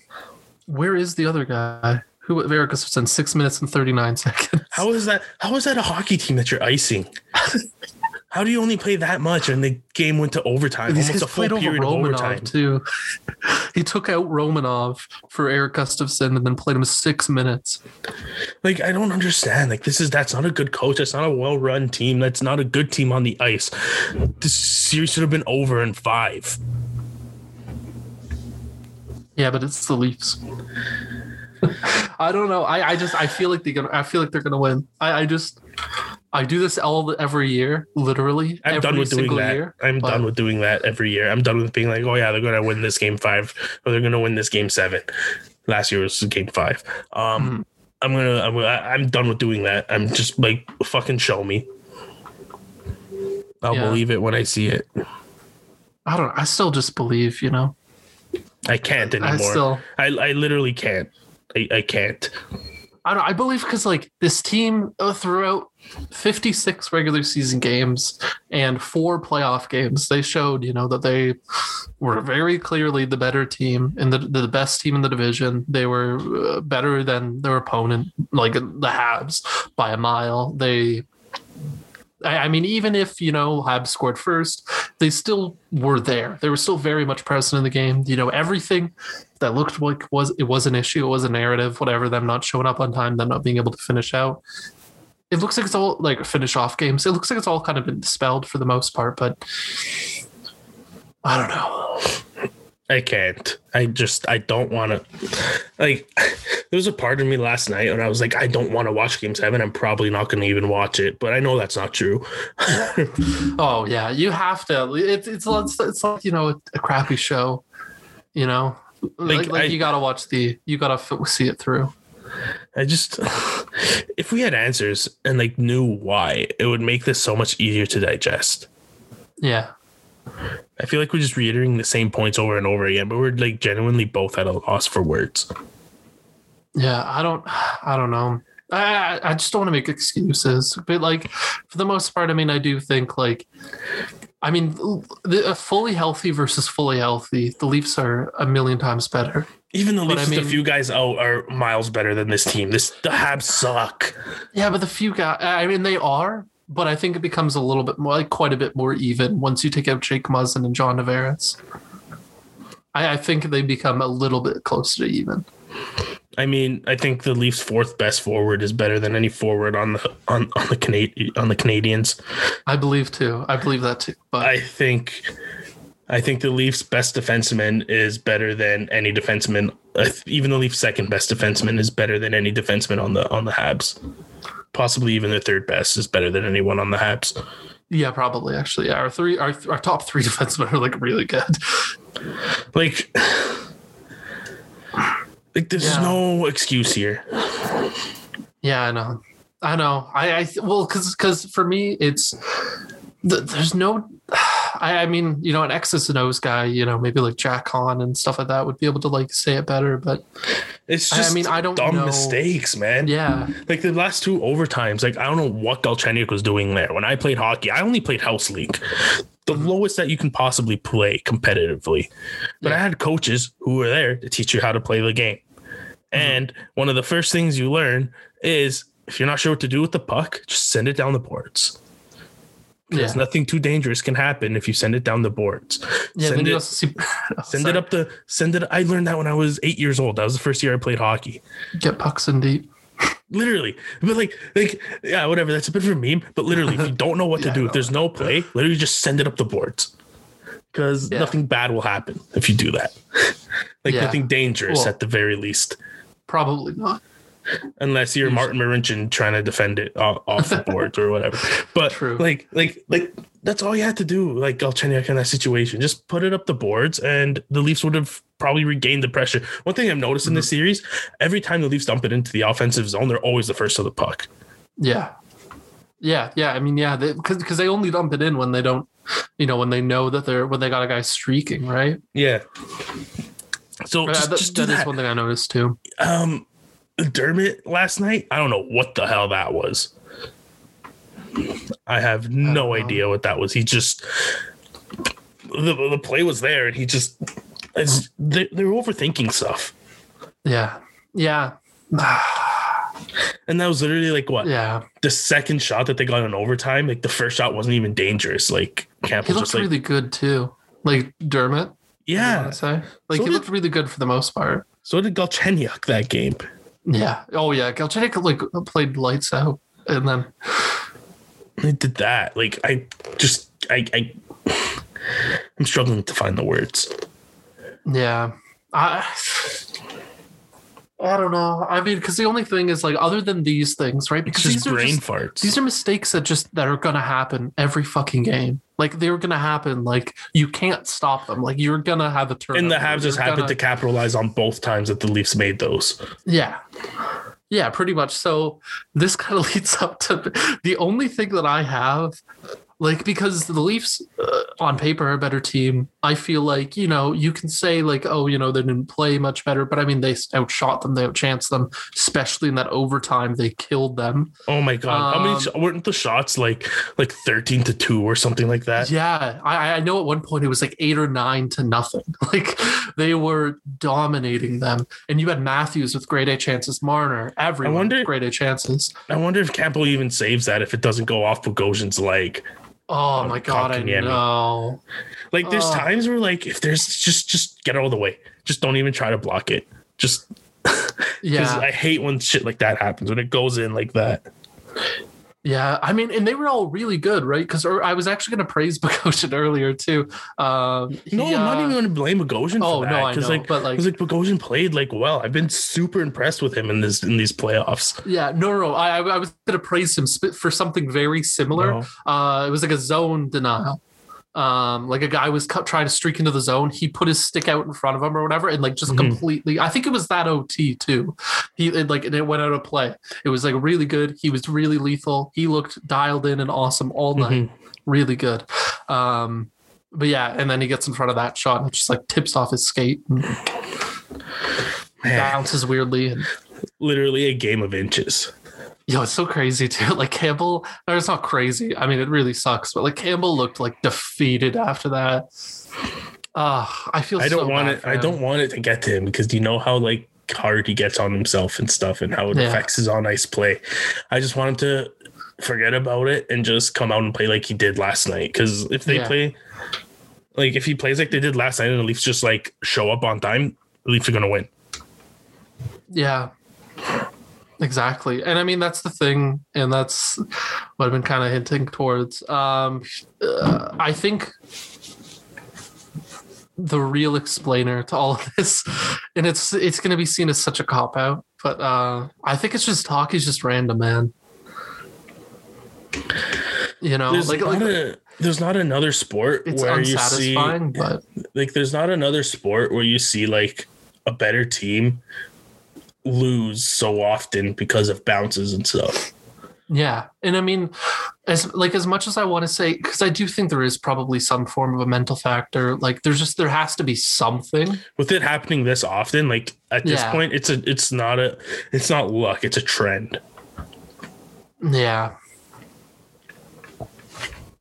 [SPEAKER 2] where is the other guy? Who Erik Gustafsson six minutes and thirty nine seconds.
[SPEAKER 1] How is that? How is that a hockey team that you're icing? How do you only play that much and the game went to overtime?
[SPEAKER 2] These almost a full period of overtime too. He took out Romanov for Erik Gustafsson and then played him six minutes.
[SPEAKER 1] Like I don't understand. Like this is that's not a good coach. That's not a well run team. That's not a good team on the ice. This series should have been over in five.
[SPEAKER 2] Yeah, but it's the Leafs. I don't know. I, I just I feel like they're gonna I feel like they're gonna win. I, I just I do this all every year, literally.
[SPEAKER 1] I'm done with doing that. Year, I'm but, done with doing that every year. I'm done with being like, oh yeah, they're gonna win this game five or they're gonna win this game seven. Last year was game five. Um, mm-hmm. I'm gonna I'm I'm done with doing that. I'm just like fucking show me. I'll yeah. believe it when I see it.
[SPEAKER 2] I don't. I still just believe, you know.
[SPEAKER 1] I can't anymore. I still. I, I literally can't. I, I can't.
[SPEAKER 2] I don't. I believe because like this team uh, throughout 56 regular season games and four playoff games, they showed you know that they were very clearly the better team and the the best team in the division. They were uh, better than their opponent, like the Habs by a mile. They I, mean, even if you know Habs scored first, they still were there. They were still very much present in the game. You know, everything that looked like was it was an issue, it was a narrative, whatever. Them not showing up on time, them not being able to finish out. It looks like it's all like finish off games. It looks like it's all kind of been dispelled for the most part, but I don't know.
[SPEAKER 1] I can't. I just I don't want to. Like, there was a part of me last night when I was like, I don't want to watch Game Seven. I'm probably not going to even watch it, but I know that's not true.
[SPEAKER 2] oh yeah, you have to. It's it's it's like you know a crappy show. You know, like, like, like I, you got to watch the you got to see it through.
[SPEAKER 1] I just, if we had answers and like knew why, it would make this so much easier to digest.
[SPEAKER 2] Yeah.
[SPEAKER 1] I feel like we're just reiterating the same points over and over again, but we're like genuinely both at a loss for words.
[SPEAKER 2] Yeah, I don't, I don't know. I I just don't want to make excuses, but like for the most part, I mean, I do think like, I mean, the, fully healthy versus fully healthy, the Leafs are a million times better.
[SPEAKER 1] Even the Leafs, I mean, the few guys out are miles better than this team. This the Habs suck.
[SPEAKER 2] Yeah, but the few guys, I mean, they are, but I think it becomes a little bit more, like quite a bit more even once you take out Jake Muzzin and John Tavares. I, I think they become a little bit closer to even.
[SPEAKER 1] I mean, I think the Leafs' fourth best forward is better than any forward on the on on the Canadi- on the Canadiens.
[SPEAKER 2] I believe too. I believe that too.
[SPEAKER 1] But I think I think the Leafs' best defenseman is better than any defenseman. Uh, even the Leafs' second best defenseman is better than any defenseman on the on the Habs possibly even their third best is better than anyone on the Habs.
[SPEAKER 2] Yeah, probably actually. Yeah, our three, our, our top three defensemen are like really good.
[SPEAKER 1] Like, like there's yeah. no excuse here.
[SPEAKER 2] Yeah, I know. I know. I, I well, because because for me, it's there's no I, I mean, you know, an X's and O's guy, you know, maybe like Jack Han and stuff like that would be able to like say it better, but
[SPEAKER 1] it's just I, I mean, I don't dumb know. mistakes, man.
[SPEAKER 2] Yeah.
[SPEAKER 1] Like the last two overtimes, like I don't know what Galchenyuk was doing there. When I played hockey, I only played house league. The mm-hmm. lowest that you can possibly play competitively. But yeah. I had coaches who were there to teach you how to play the game. Mm-hmm. And one of the first things you learn is if you're not sure what to do with the puck, just send it down the boards because yeah. nothing too dangerous can happen if you send it down the boards. Yeah, send it, see, oh, send it up the send it. I learned that when I was eight years old. That was the first year I played hockey.
[SPEAKER 2] Get pucks in deep.
[SPEAKER 1] Literally, but like, like, yeah, whatever. That's a bit of a meme, but literally, if you don't know what to yeah, do, if there's no play, literally just send it up the boards, because yeah. nothing bad will happen if you do that. like nothing dangerous well, at the very least.
[SPEAKER 2] Probably not
[SPEAKER 1] unless you're Martin Marincin trying to defend it off, the boards or whatever. But True. like, like, like that's all you had to do. Like Galchenyuk in that situation, just put it up the boards, and the Leafs would have probably regained the pressure. One thing I've noticed mm-hmm. in this series, every time the Leafs dump it into the offensive zone, they're always the first to the puck.
[SPEAKER 2] Yeah, yeah, yeah. I mean, yeah, because because they only dump it in when they don't, you know, when they know that they're when they got a guy streaking, right?
[SPEAKER 1] Yeah. So just, that, just
[SPEAKER 2] that, that is one thing I noticed too.
[SPEAKER 1] Um, Dermott last night. I don't know what the hell that was. I have no idea what that was. He just the the play was there, and he just they, they're overthinking stuff.
[SPEAKER 2] Yeah, yeah.
[SPEAKER 1] And that was literally like what?
[SPEAKER 2] Yeah.
[SPEAKER 1] The second shot that they got in overtime, like the first shot wasn't even dangerous. Like
[SPEAKER 2] Campbell he looked really like, good too. Like Dermott.
[SPEAKER 1] Yeah.
[SPEAKER 2] Like so he did, looked really good for the most part.
[SPEAKER 1] So did Galchenyuk that game.
[SPEAKER 2] Yeah. Oh yeah. Galchenyuk like played lights out, and then
[SPEAKER 1] they did that. Like I just I I I'm struggling to find the words.
[SPEAKER 2] Yeah. I I don't know. I mean, because the only thing is like, other than these things, right? Because
[SPEAKER 1] these
[SPEAKER 2] are
[SPEAKER 1] brain just, farts.
[SPEAKER 2] These are mistakes that just that are gonna happen every fucking game. Like they're gonna happen. Like you can't stop them. Like you're gonna have a turn.
[SPEAKER 1] And the Habs just happened gonna... to capitalize on both times that the Leafs made those.
[SPEAKER 2] Yeah. Yeah, pretty much. So this kind of leads up to the only thing that I have like because the Leafs uh, on paper are a better team. I feel like you know you can say like oh you know they didn't play much better, but I mean they outshot them, they outchanced them, especially in that overtime they killed them.
[SPEAKER 1] Oh my god! Um, How many um, weren't the shots like like thirteen to two or something like that?
[SPEAKER 2] Yeah, I, I know at one point it was like eight or nine to nothing. Like they were dominating them, and you had Matthews with great A chances, Marner, everyone I wonder, great A chances.
[SPEAKER 1] I wonder if Campbell even saves that if it doesn't go off Bogosian's leg.
[SPEAKER 2] Oh my god, I know.
[SPEAKER 1] Like there's oh. times where like if there's just just get out of the way. Just don't even try to block it. Just yeah. I hate when shit like that happens when it goes in like that.
[SPEAKER 2] Yeah, I mean, and they were all really good, right? Because I was actually going to praise Bogosian earlier too. Um,
[SPEAKER 1] he, no, I'm not uh, even going to blame Bogosian. Oh no, I know, like, but like, like Bogosian played like well. I've been super impressed with him in this in these playoffs.
[SPEAKER 2] Yeah, no, no, I I was going to praise him for something very similar. No. Uh, it was like a zone denial um like a guy was cut, trying to streak into the zone he put his stick out in front of him or whatever and like just mm-hmm. completely i think it was that ot too. He it, like it went out of play. It was like really good. He was really lethal. He looked dialed in and awesome all night. Mm-hmm. really good. Um but yeah and then he gets in front of that shot and just like tips off his skate and bounces weirdly and
[SPEAKER 1] literally a game of inches
[SPEAKER 2] Yo, it's so crazy too. Like Campbell, or it's not crazy. I mean, it really sucks, but like Campbell looked like defeated after that. Uh, I feel.
[SPEAKER 1] I don't
[SPEAKER 2] so
[SPEAKER 1] want it. I don't want it to get to him because you know how like hard he gets on himself and stuff, and how it yeah. affects his on ice play. I just want him to forget about it and just come out and play like he did last night. Because if they yeah. play, like if he plays like they did last night, and the Leafs just like show up on time, the Leafs are gonna win.
[SPEAKER 2] Yeah, Exactly. And I mean, that's the thing. And that's what I've been kind of hinting towards. Um, uh, I think the real explainer to all of this, and it's it's going to be seen as such a cop out, but uh, I think it's just hockey's just random, man. You know,
[SPEAKER 1] there's like, not like a, there's not another sport where you see,
[SPEAKER 2] but
[SPEAKER 1] like, there's not another sport where you see like a better team lose so often because of bounces and stuff.
[SPEAKER 2] Yeah. And I mean, as like as much as I want to say, because I do think there is probably some form of a mental factor. Like there's just there has to be something.
[SPEAKER 1] With it happening this often, like at this yeah. point, it's a it's not a it's not luck, it's a trend.
[SPEAKER 2] Yeah.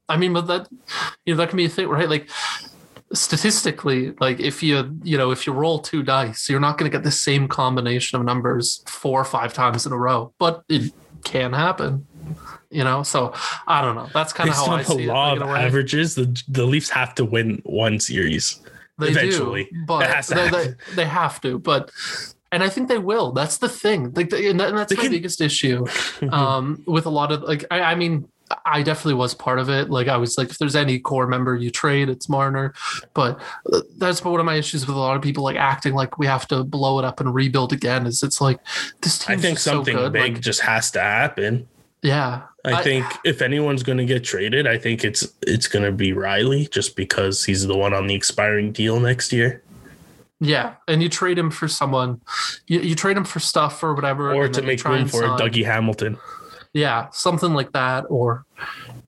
[SPEAKER 2] I mean, but that you know, that can be a thing, right? Like statistically like if you you know if you roll two dice you're not going to get the same combination of numbers four or five times in a row but it can happen you know so i don't know that's kind of how i see
[SPEAKER 1] law it, of averages the, the leafs have to win one series they eventually
[SPEAKER 2] do, but they, they, they, have to but and I think they will. That's the thing. Like, and, that's they my can... biggest issue um, with a lot of like. I, I mean, I definitely was part of it. Like I was like, if there's any core member you trade, it's Marner. But uh, that's one of my issues with a lot of people like acting like we have to blow it up and rebuild again. Is it's like this team. I think something so
[SPEAKER 1] big like, just has to happen.
[SPEAKER 2] Yeah,
[SPEAKER 1] I, I think if anyone's going to get traded, I think it's it's going to be Rielly just because he's the one on the expiring deal next year.
[SPEAKER 2] Yeah, and you trade him for someone, you, you trade him for stuff or whatever,
[SPEAKER 1] or to make room for. Dougie Hamilton.
[SPEAKER 2] Yeah, something like that, or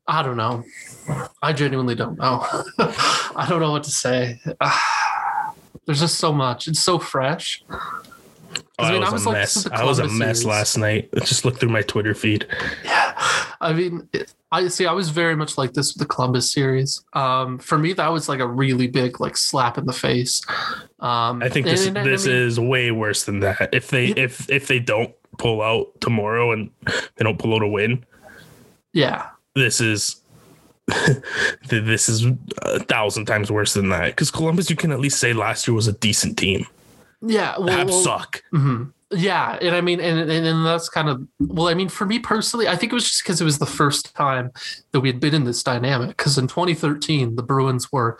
[SPEAKER 2] I don't know. I genuinely don't know. I don't know what to say. There's just so much. It's so fresh. Oh,
[SPEAKER 1] I, mean, I was, a like, mess. I was a mess series. last night. Let's just look through my Twitter feed.
[SPEAKER 2] Yeah, I mean, I see. I was very much like this with the Columbus series. Um, for me, that was like a really big like slap in the face. Um,
[SPEAKER 1] I think this and, and, this I mean, is way worse than that. If they it, if if they don't pull out tomorrow and they don't pull out a win.
[SPEAKER 2] Yeah.
[SPEAKER 1] This is this is a thousand times worse than that because Columbus, you can at least say last year was a decent team.
[SPEAKER 2] Yeah,
[SPEAKER 1] well, Habs well, suck.
[SPEAKER 2] Mm-hmm. Yeah, and I mean, and, and and that's kind of well. I mean, for me personally, I think it was just because it was the first time that we had been in this dynamic. Because in 2013, the Bruins were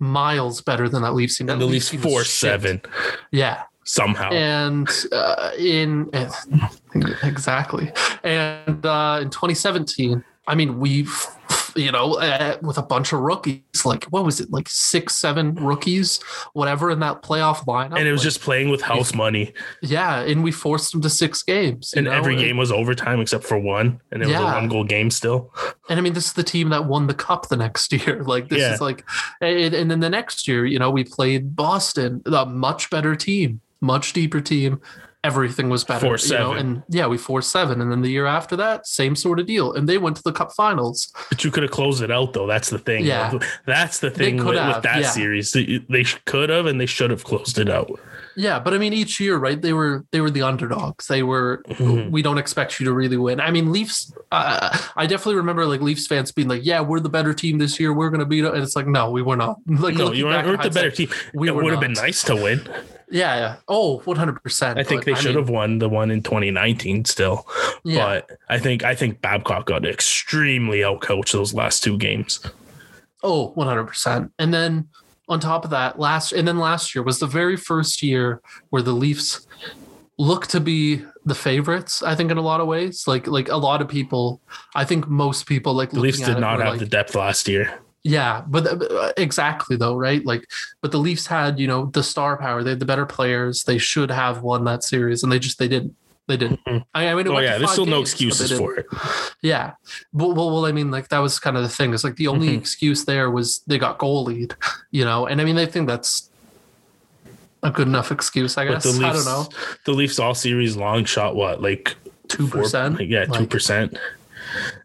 [SPEAKER 2] miles better than that Leafs team.
[SPEAKER 1] That Leafs four seven.
[SPEAKER 2] Yeah,
[SPEAKER 1] somehow.
[SPEAKER 2] And uh, in exactly, and uh, in 2017, I mean, we've you know, uh, with a bunch of rookies, like what was it, like six, seven rookies, whatever, in that playoff lineup.
[SPEAKER 1] And it was
[SPEAKER 2] like,
[SPEAKER 1] just playing with house money.
[SPEAKER 2] Yeah, and we forced them to six games.
[SPEAKER 1] And know? every game was overtime except for one, and it yeah. was a one goal game still.
[SPEAKER 2] And I mean, this is the team that won the cup the next year. Like this yeah. is like, and, and then the next year, you know, we played Boston, a much better team, much deeper team everything was better. Four seven. You know? And yeah, we four seven. And then the year after that, same sort of deal. And they went to the cup finals.
[SPEAKER 1] But you could have closed it out though. That's the thing. Yeah. That's the thing with, with, that yeah. series. They, could have and they should have closed it out.
[SPEAKER 2] Yeah, but I mean, each year, right? They were they were the underdogs. They were. Mm-hmm. We don't expect you to really win. I mean, Leafs. Uh, I definitely remember like Leafs fans being like, "Yeah, we're the better team this year. We're going to beat." It. And it's like, no, we were not. Like,
[SPEAKER 1] no, you weren't, the better team. We it would have been nice to win.
[SPEAKER 2] Yeah, yeah. Oh, 100%.
[SPEAKER 1] I think they should have won the one in 2019 still. Yeah. But I think I think Babcock got extremely outcoached those last two games.
[SPEAKER 2] Oh, 100%. And then on top of that, last and then last year was the very first year where the Leafs look to be the favorites. I think in a lot of ways, like like a lot of people, I think most people like
[SPEAKER 1] the Leafs did not have like, the depth last year.
[SPEAKER 2] Yeah, but uh, exactly though, right? Like, but the Leafs had you know the star power. They had the better players. They should have won that series, and they just they didn't. They didn't. Mm-hmm. I, I mean,
[SPEAKER 1] oh yeah, there's still games, no excuses for it.
[SPEAKER 2] Yeah, but well, well, I mean, like that was kind of the thing. It's like the only mm-hmm. excuse there was they got goal lead, you know, and I mean, I think that's a good enough excuse. I guess. Leafs, I don't know.
[SPEAKER 1] The Leafs all series long shot what like
[SPEAKER 2] two percent?
[SPEAKER 1] Yeah, two percent.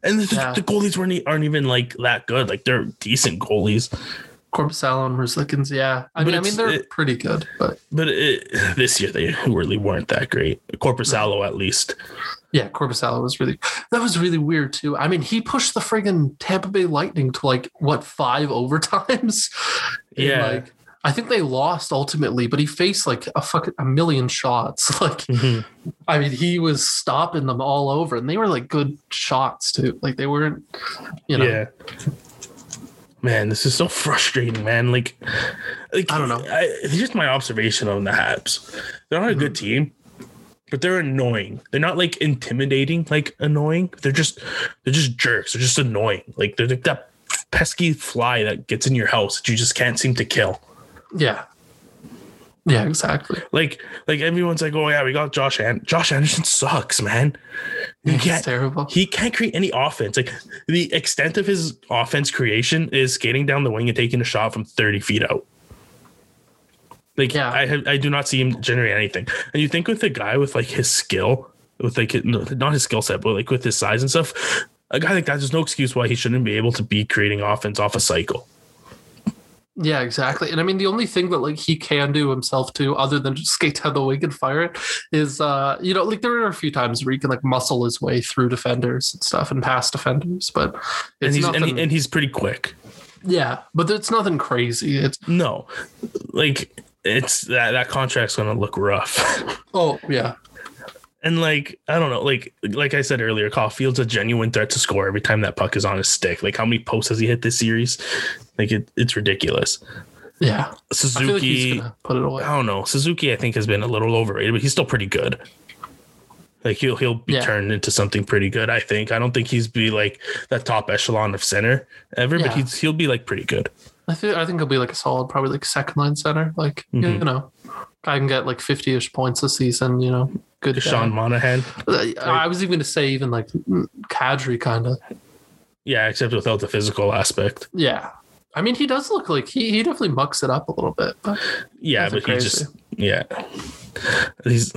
[SPEAKER 1] And the, yeah. the goalies weren't aren't even like that good. Like they're decent goalies.
[SPEAKER 2] Korpisalo and Merzlikins, yeah. I but mean, I mean they're it, pretty good, but
[SPEAKER 1] but it, this year they really weren't that great. Korpisalo, at least.
[SPEAKER 2] Yeah, Korpisalo was really that was really weird too. I mean, he pushed the friggin' Tampa Bay Lightning to like what five overtimes?
[SPEAKER 1] Yeah, like
[SPEAKER 2] I think they lost ultimately, but he faced like a fucking a million shots. Like, mm-hmm. I mean, he was stopping them all over, and they were like good shots too. Like they weren't, you know.
[SPEAKER 1] Yeah. Man, this is so frustrating, man. Like, like
[SPEAKER 2] I don't know.
[SPEAKER 1] I, it's just my observation on the Habs. They're not a mm-hmm. good team, but they're annoying. They're not like intimidating, like annoying. They're just they're just jerks. They're just annoying. Like they're like that pesky fly that gets in your house that you just can't seem to kill.
[SPEAKER 2] Yeah. Yeah, exactly.
[SPEAKER 1] Like, like everyone's like, "Oh yeah, we got Josh and Josh Anderson sucks, man.
[SPEAKER 2] He can't, terrible.
[SPEAKER 1] He can't create any offense. Like the extent of his offense creation is skating down the wing and taking a shot from thirty feet out. Like, yeah, I I do not see him generate anything. And you think with a guy with like his skill, with like not his skill set, but like with his size and stuff, a guy like that, there's no excuse why he shouldn't be able to be creating offense off a cycle.
[SPEAKER 2] Yeah, exactly. And I mean, the only thing that like he can do himself too, other than just skate down the wing and fire it, is uh, you know, like there are a few times where he can like muscle his way through defenders and stuff and past defenders, but
[SPEAKER 1] and he's nothing, and, he, and he's pretty quick.
[SPEAKER 2] Yeah, but it's nothing crazy. It's
[SPEAKER 1] no, like it's that that contract's gonna look rough.
[SPEAKER 2] oh yeah,
[SPEAKER 1] and like I don't know, like like I said earlier, Caufield's a genuine threat to score every time that puck is on his stick. Like how many posts has he hit this series? Like it, it's ridiculous.
[SPEAKER 2] Yeah,
[SPEAKER 1] Suzuki.
[SPEAKER 2] Like put it away.
[SPEAKER 1] I don't know. Suzuki, I think, has been a little overrated, but he's still pretty good. Like he'll he'll be yeah. turned into something pretty good. I think. I don't think he's be like that top echelon of center ever, yeah. but he's he'll be like pretty good.
[SPEAKER 2] I think I think he'll be like a solid, probably like second line center. Like mm-hmm. you know, I can get like fifty ish points a season. You know,
[SPEAKER 1] good. Sean Monahan.
[SPEAKER 2] I was even going to say even like Kadri kind of.
[SPEAKER 1] Yeah, except without the physical aspect.
[SPEAKER 2] Yeah, I mean he does look like he he definitely mucks it up a little bit. But
[SPEAKER 1] yeah, but crazy. he just yeah, he's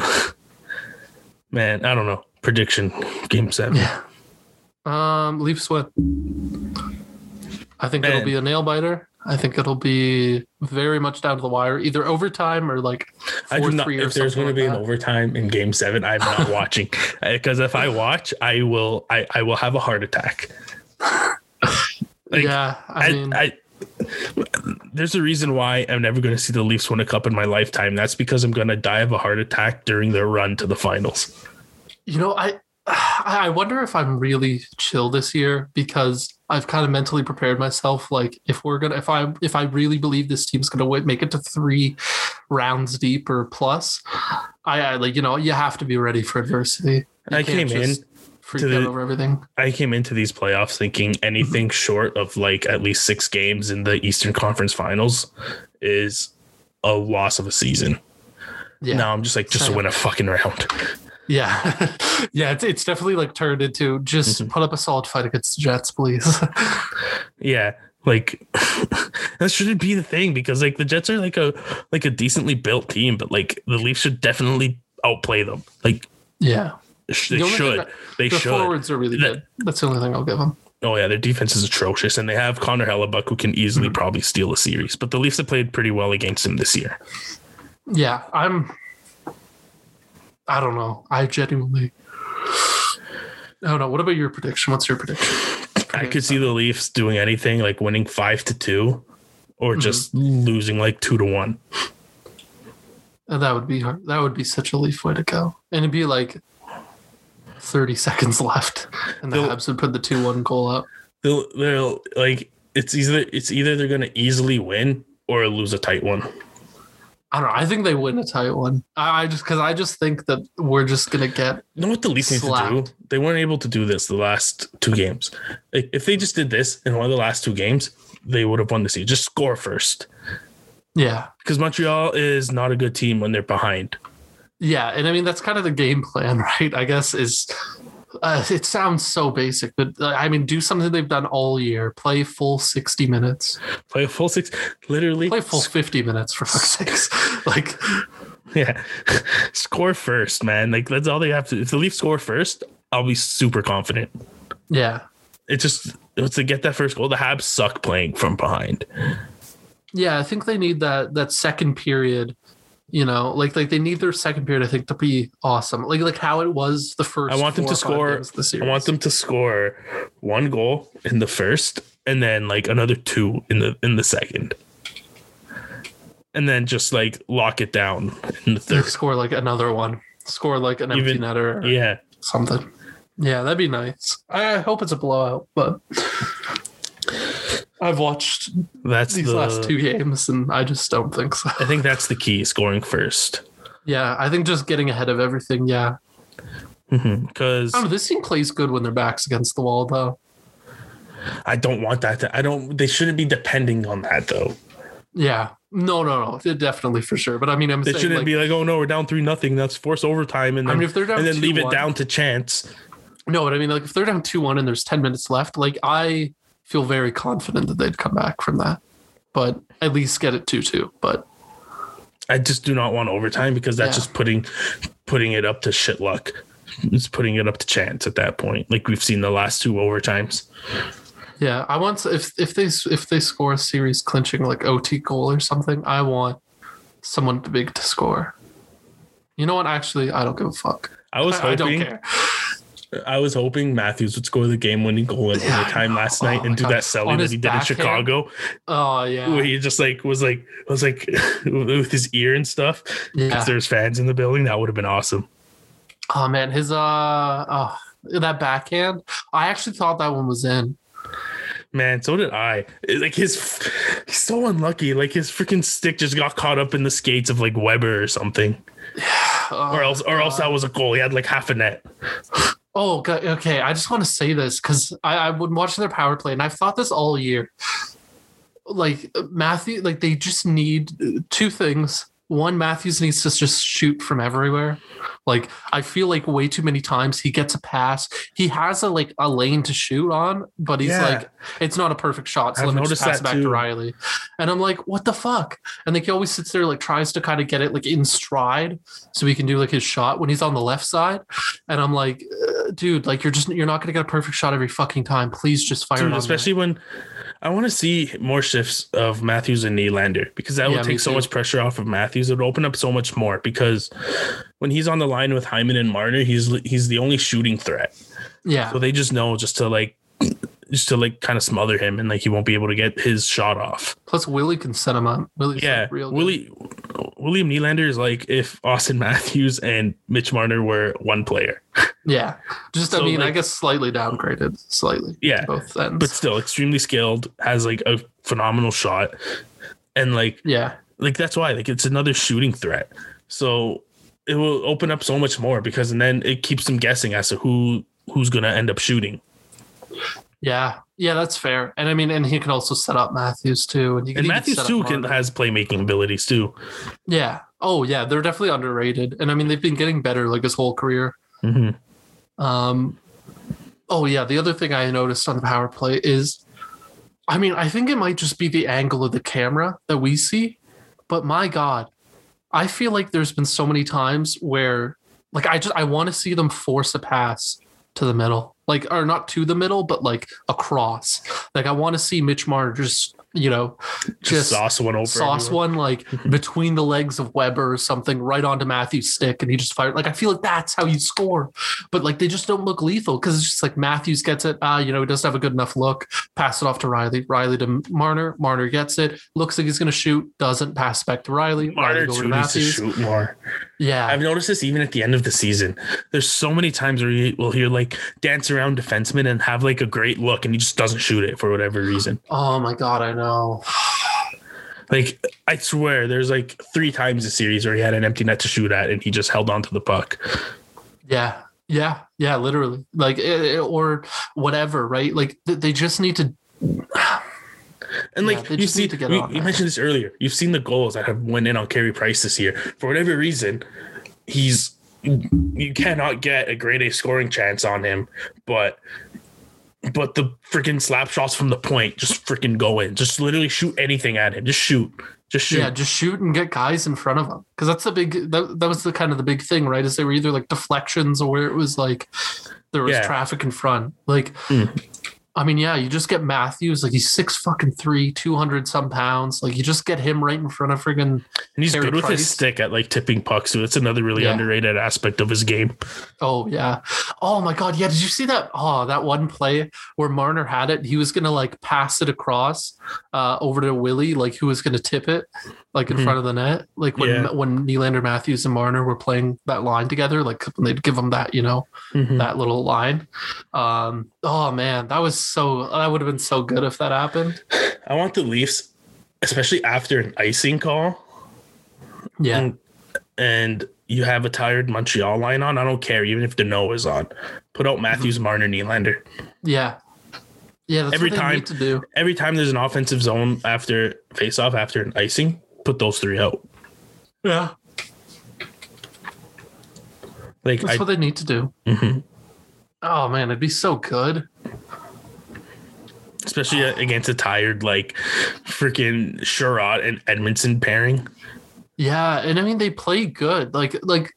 [SPEAKER 1] man. I don't know prediction game seven.
[SPEAKER 2] Yeah. Um, Leafs win. I think man. it'll be a nail biter. I think it'll be very much down to the wire, either overtime or like
[SPEAKER 1] I do not. If there's going to be that. an overtime in Game Seven, I'm not watching because if I watch, I will. I, I will have a heart attack.
[SPEAKER 2] Like, yeah, I, I mean, I,
[SPEAKER 1] there's a reason why I'm never going to see the Leafs win a cup in my lifetime. That's because I'm going to die of a heart attack during their run to the finals.
[SPEAKER 2] You know, I I wonder if I'm really chill this year because I've kind of mentally prepared myself. Like if we're gonna, if I if I really believe this team's gonna make it to three rounds deep or plus, I, I like you know you have to be ready for adversity. You
[SPEAKER 1] I came in
[SPEAKER 2] freak the, over everything.
[SPEAKER 1] I came into these playoffs thinking anything mm-hmm. short of like at least six games in the Eastern Conference Finals is a loss of a season. Yeah. Now I'm just like just Same. to win a fucking round.
[SPEAKER 2] Yeah, yeah, it's, it's definitely like turned into just mm-hmm. put up a solid fight against the Jets, please.
[SPEAKER 1] yeah, like that shouldn't be the thing because like the Jets are like a like a decently built team, but like the Leafs should definitely outplay them. Like,
[SPEAKER 2] yeah,
[SPEAKER 1] they the should. They should.
[SPEAKER 2] the
[SPEAKER 1] should.
[SPEAKER 2] forwards are really good. That's the only thing I'll give them.
[SPEAKER 1] Oh yeah, their defense is atrocious, and they have Connor Hellebuyck who can easily mm-hmm. probably steal a series. But the Leafs have played pretty well against him this year.
[SPEAKER 2] Yeah, I'm. I don't know. I genuinely. I don't know. What about your prediction? What's your prediction?
[SPEAKER 1] I could see the Leafs doing anything like winning five to two, or mm-hmm. just losing like two to one.
[SPEAKER 2] And that would be hard. That would be such a Leaf way to go, and it'd be like thirty seconds left, and the they'll, Habs would put the two one goal up.
[SPEAKER 1] They'll, they'll like it's either it's either they're going to easily win or lose a tight one.
[SPEAKER 2] I don't know. I think they win a tight one. I, just because I just think that we're just gonna get.
[SPEAKER 1] You know what the Leafs need to do? They weren't able to do this the last two games. Like, if they just did this in one of the last two games, they would have won the season. Just score first.
[SPEAKER 2] Yeah,
[SPEAKER 1] because Montreal is not a good team when they're behind.
[SPEAKER 2] Yeah, and I mean that's kind of the game plan, right? I guess is uh, it sounds so basic, but uh, I mean, do something they've done all year. Play full sixty minutes.
[SPEAKER 1] Play a full six, literally.
[SPEAKER 2] Play full fifty minutes for fuck's sakes. like,
[SPEAKER 1] yeah, score first, man. Like that's all they have to. If the Leafs score first, I'll be super confident.
[SPEAKER 2] Yeah,
[SPEAKER 1] it's just it's to get that first goal. The Habs suck playing from behind.
[SPEAKER 2] Yeah, I think they need that that second period you know, like like they need their second period, I think, to be awesome. Like like how it was the first.
[SPEAKER 1] I want them to score. I want them to score one goal in the first, and then like another two in the in the second, and then just like lock it down in the third.
[SPEAKER 2] Score like another one. Score like an empty Even, netter.
[SPEAKER 1] yeah,
[SPEAKER 2] something. Yeah, that'd be nice. I hope it's a blowout, but I've watched that's these the, last two games, and I just don't think so.
[SPEAKER 1] I think that's the key: scoring first.
[SPEAKER 2] Yeah, I think just getting ahead of everything. Yeah,
[SPEAKER 1] because
[SPEAKER 2] mm-hmm, this team plays good when their backs against the wall, though.
[SPEAKER 1] I don't want that. To, I don't. They shouldn't be depending on that, though.
[SPEAKER 2] Yeah. No, no, no. Definitely for sure. But I mean, I'm.
[SPEAKER 1] They saying, shouldn't like, be like, oh no, we're down three nothing. That's force overtime, and then, I mean, if they're down and then leave it down to chance.
[SPEAKER 2] No, but I mean, like if they're down two one and there's ten minutes left, like I feel very confident that they'd come back from that, but at least get it two two. But
[SPEAKER 1] I just do not want overtime because that's yeah. just putting putting it up to shit luck. It's putting it up to chance at that point, like we've seen the last two overtimes.
[SPEAKER 2] Yeah, I want if if they if they score a series clinching like OT goal or something, I want someone big to score. You know what? Actually, I don't give a fuck.
[SPEAKER 1] I was hoping. I don't care. I was hoping Matthews would score the game-winning goal in yeah, overtime last night oh and do God. that selling that he did in Chicago.
[SPEAKER 2] Oh yeah,
[SPEAKER 1] where he just like was like was like with his ear and stuff because yeah. there's fans in the building. That would have been awesome.
[SPEAKER 2] Oh man, his uh, oh, that backhand. I actually thought that one was in.
[SPEAKER 1] Man, so did I. Like his, he's so unlucky. Like his freaking stick just got caught up in the skates of like Weber or something. Oh, or else, or God. else that was a goal. He had like half a net.
[SPEAKER 2] Oh, okay. I just want to say this because I, I've been watching their power play and I've thought this all year. Like Matthew, like they just need uh, two things one Matthews needs to just shoot from everywhere. Like I feel like way too many times he gets a pass. He has a like a lane to shoot on, but he's yeah. like it's not a perfect shot. So I've let me just pass it back too. to Rielly. And I'm like, what the fuck? And like he always sits there like tries to kind of get it like in stride so he can do like his shot when he's on the left side. And I'm like, dude, like you're just you're not gonna get a perfect shot every fucking time. Please just fire dude,
[SPEAKER 1] Especially when I want to see more shifts of Matthews and Nylander because that yeah, would take so much pressure off of Matthews. It would open up so much more because when he's on the line with Hyman and Marner, he's he's the only shooting threat.
[SPEAKER 2] Yeah.
[SPEAKER 1] So they just know just to like just to like kind of smother him and like he won't be able to get his shot off.
[SPEAKER 2] Plus Willie can set him up. Willie's
[SPEAKER 1] yeah, like real Willie William Nylander is like if Austin Matthews and Mitch Marner were one player.
[SPEAKER 2] Yeah. Just so I mean, like, I guess slightly downgraded, slightly.
[SPEAKER 1] Yeah. Both ends. But still extremely skilled, has like a phenomenal shot. And like
[SPEAKER 2] yeah.
[SPEAKER 1] Like that's why like it's another shooting threat. So it will open up so much more because and then it keeps them guessing as to who who's gonna end up shooting.
[SPEAKER 2] Yeah, yeah, that's fair. And I mean, and he can also set up Matthews too,
[SPEAKER 1] and, and Matthews too can has playmaking abilities too.
[SPEAKER 2] Yeah. Oh yeah, they're definitely underrated, and I mean they've been getting better like his whole career.
[SPEAKER 1] Mm-hmm.
[SPEAKER 2] Um. Oh yeah, the other thing I noticed on the power play is, I mean, I think it might just be the angle of the camera that we see, but my God, I feel like there's been so many times where, like, I just I want to see them force a pass to the middle like or not to the middle, but like across. Like I want to see Mitch Marner just you know, just,
[SPEAKER 1] just sauce one over
[SPEAKER 2] sauce everywhere. one like between the legs of Weber or something right onto Matthew's stick and he just fired. Like I feel like that's how you score. But like they just don't look lethal because it's just like Matthews gets it. Ah, uh, you know, he doesn't have a good enough look. Pass it off to Rielly Rielly to Marner. Marner gets it. Looks like he's gonna shoot. Doesn't pass back to Rielly
[SPEAKER 1] Marner Rielly to Matthews. to shoot more.
[SPEAKER 2] Yeah.
[SPEAKER 1] I've noticed this even at the end of the season. There's so many times where you will hear like dance around defensemen and have like a great look and he just doesn't shoot it for whatever reason.
[SPEAKER 2] Oh my God, I know.
[SPEAKER 1] like, I swear there's like three times a series where he had an empty net to shoot at and he just held on to the puck.
[SPEAKER 2] Yeah. Yeah. Yeah. Literally. Like, eh, eh, or whatever, right? Like, they just need to.
[SPEAKER 1] And like yeah, you see, we, you mentioned this earlier. You've seen the goals that have went in on Carey Price this year. For whatever reason, he's you cannot get a grade A scoring chance on him, but but the freaking slap shots from the point just freaking go in. Just literally shoot anything at him. Just shoot. Just shoot. Yeah,
[SPEAKER 2] just shoot and get guys in front of him. Because that's the big that, that was the kind of the big thing, right? Is they were either like deflections or where it was like there was yeah. traffic in front. Like mm. I mean, yeah, you just get Matthews, like he's six fucking three, 200 some pounds. Like you just get him right in front of friggin' And
[SPEAKER 1] he's Carey good with Price. his stick at like tipping pucks. So it's another really yeah. underrated aspect of his game.
[SPEAKER 2] Oh, yeah. Oh my God. Yeah. Did you see that? Oh, that one play where Marner had it. He was going to like pass it across uh, over to Willie, like who was going to tip it like in mm-hmm. front of the net. Like when, yeah. when Nylander Matthews and Marner were playing that line together, like when they'd give him that, you know, mm-hmm. that little line. Um, oh man, that was so that would have been so good if that happened.
[SPEAKER 1] I want the Leafs, especially after an icing call.
[SPEAKER 2] Yeah.
[SPEAKER 1] And, and you have a tired Montreal line on. I don't care, even if Danault is on. Put out Matthews, mm-hmm. Marner, Nylander.
[SPEAKER 2] Yeah. Yeah, every time to do.
[SPEAKER 1] Every time there's an offensive zone after face off after an icing, put those three out.
[SPEAKER 2] Yeah.
[SPEAKER 1] Like
[SPEAKER 2] that's I, what they need to do.
[SPEAKER 1] Mm-hmm.
[SPEAKER 2] Oh man, it'd be so good.
[SPEAKER 1] Especially against a tired like freaking Chiarot and Edmundson pairing.
[SPEAKER 2] Yeah, and I mean they play good. Like like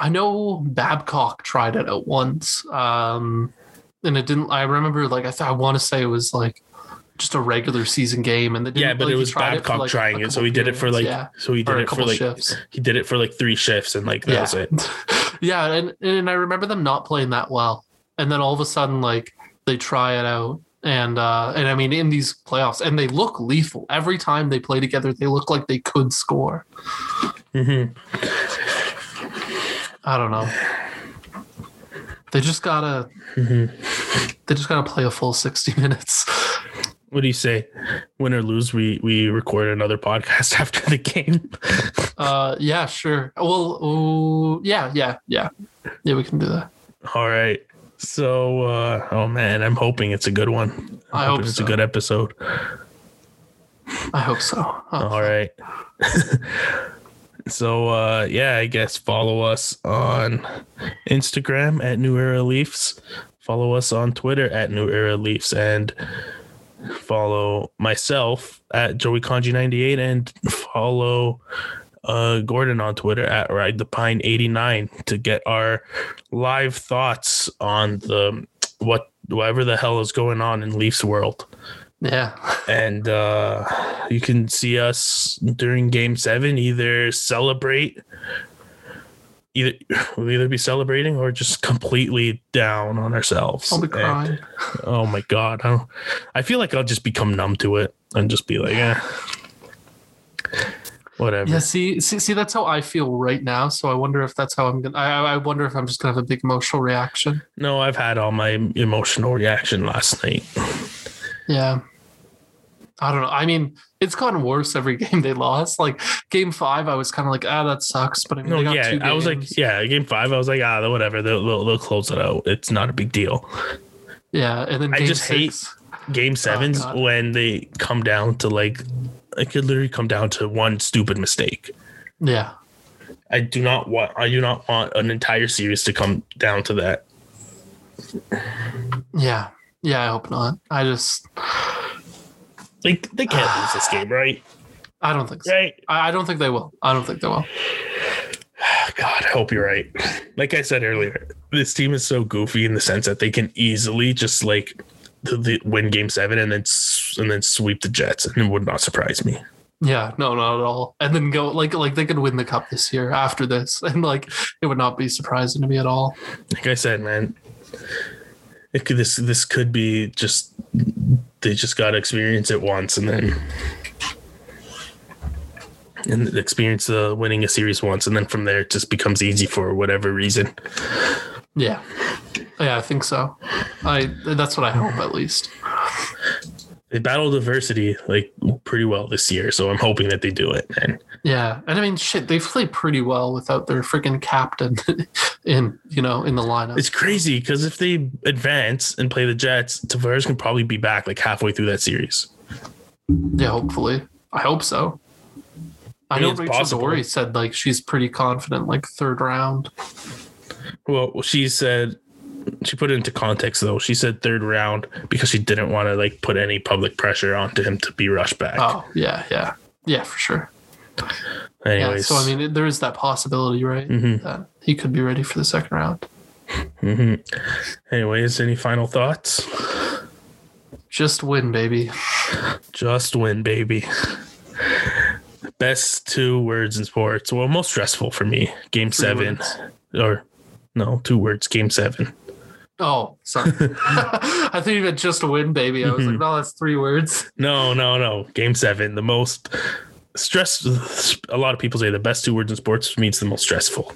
[SPEAKER 2] I know Babcock tried it at once. Um and it didn't I remember like I th- I want to say it was like just a regular season game and
[SPEAKER 1] yeah but like, it was babcock it like trying it so he did it for like yeah. so he did it for like shifts. he did it for like three shifts and like that
[SPEAKER 2] yeah.
[SPEAKER 1] was it
[SPEAKER 2] yeah and, and i remember them not playing that well and then all of a sudden like they try it out and uh and i mean in these playoffs and they look lethal every time they play together they look like they could score
[SPEAKER 1] mm-hmm.
[SPEAKER 2] i don't know they just gotta mm-hmm. they just gotta play a full 60 minutes
[SPEAKER 1] what do you say? Win or lose, we we record another podcast after the game.
[SPEAKER 2] uh, yeah, sure. Well, oh, yeah, yeah, yeah, yeah. We can do that.
[SPEAKER 1] All right. So, uh, oh man, I'm hoping it's a good one.
[SPEAKER 2] I'm I hope
[SPEAKER 1] it's
[SPEAKER 2] so.
[SPEAKER 1] a good episode.
[SPEAKER 2] I hope so.
[SPEAKER 1] All right. so, uh, yeah, I guess follow us on Instagram at New Era Leafs. Follow us on Twitter at New Era Leafs and follow myself at Joey Kanji 98 and follow uh, Gordon on Twitter at Ride the Pine 89 to get our live thoughts on the what whatever the hell is going on in Leafs world.
[SPEAKER 2] Yeah.
[SPEAKER 1] and uh, you can see us during game seven either celebrate either we'll either be celebrating or just completely down on ourselves.
[SPEAKER 2] I'll be crying.
[SPEAKER 1] And, oh my god. I, I feel like I'll just become numb to it and just be like, yeah. Whatever.
[SPEAKER 2] Yeah, see, see, see, that's how I feel right now. So I wonder if that's how I'm gonna. I, I wonder if I'm just gonna have a big emotional reaction.
[SPEAKER 1] No, I've had all my emotional reaction last night.
[SPEAKER 2] Yeah. I don't know. I mean, it's gotten worse every game they lost. Like game five, I was kind of like, ah, that sucks. But I mean, no,
[SPEAKER 1] yeah, I was like, yeah, game five, I was like, ah, whatever. They'll, they'll, they'll close it out. It's not a big deal.
[SPEAKER 2] Yeah, and then
[SPEAKER 1] I just six, hate game sevens oh, when they come down to like, it could literally come down to one stupid mistake.
[SPEAKER 2] Yeah,
[SPEAKER 1] I do not want. I do not want an entire series to come down to that.
[SPEAKER 2] Yeah, yeah, I hope not. I just
[SPEAKER 1] they they can't lose this game, right?
[SPEAKER 2] I don't think so. Right? I don't think they will. I don't think they will.
[SPEAKER 1] God, I hope you're right. Like I said earlier, this team is so goofy in the sense that they can easily just like the, the win game seven and then and then sweep the Jets, and it would not surprise me.
[SPEAKER 2] Yeah, no, not at all. And then go like like they could win the cup this year after this, and like it would not be surprising to me at all.
[SPEAKER 1] Like I said, man, it could this this could be just they just got to experience it once and then and experience uh, winning a series once and then from there it just becomes easy for whatever reason
[SPEAKER 2] yeah yeah i think so i that's what i hope at least
[SPEAKER 1] they battled diversity like pretty well this year, so I'm hoping that they do it. And
[SPEAKER 2] yeah, and I mean, shit, they've played pretty well without their freaking captain in you know in the lineup.
[SPEAKER 1] It's crazy because if they advance and play the Jets, Tavares can probably be back like halfway through that series.
[SPEAKER 2] Yeah, hopefully. I hope so. I, I mean, know Rachel possible. Dory said like she's pretty confident, like third round.
[SPEAKER 1] Well, she said she put it into context though. She said third round because she didn't want to like put any public pressure onto him to be rushed back.
[SPEAKER 2] Oh yeah, yeah, yeah, for sure.
[SPEAKER 1] Anyways,
[SPEAKER 2] yeah, so I mean, there is that possibility, right? Mm-hmm. That he could be ready for the second round.
[SPEAKER 1] Mm-hmm. Anyways, any final thoughts?
[SPEAKER 2] Just win, baby.
[SPEAKER 1] Just win, baby. Best two words in sports. Well, most stressful for me. Game Three seven, words. or no, two words. Game seven.
[SPEAKER 2] Oh, sorry. I thought you meant just a win, baby. I was mm-hmm. like, no, that's three words.
[SPEAKER 1] No, no, no. Game seven. The most stress. A lot of people say the best two words in sports means the most stressful.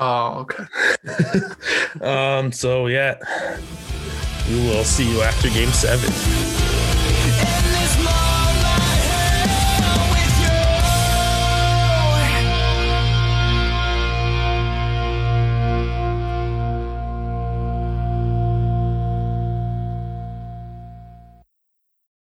[SPEAKER 2] Oh, okay.
[SPEAKER 1] um. So yeah, we will see you after game seven.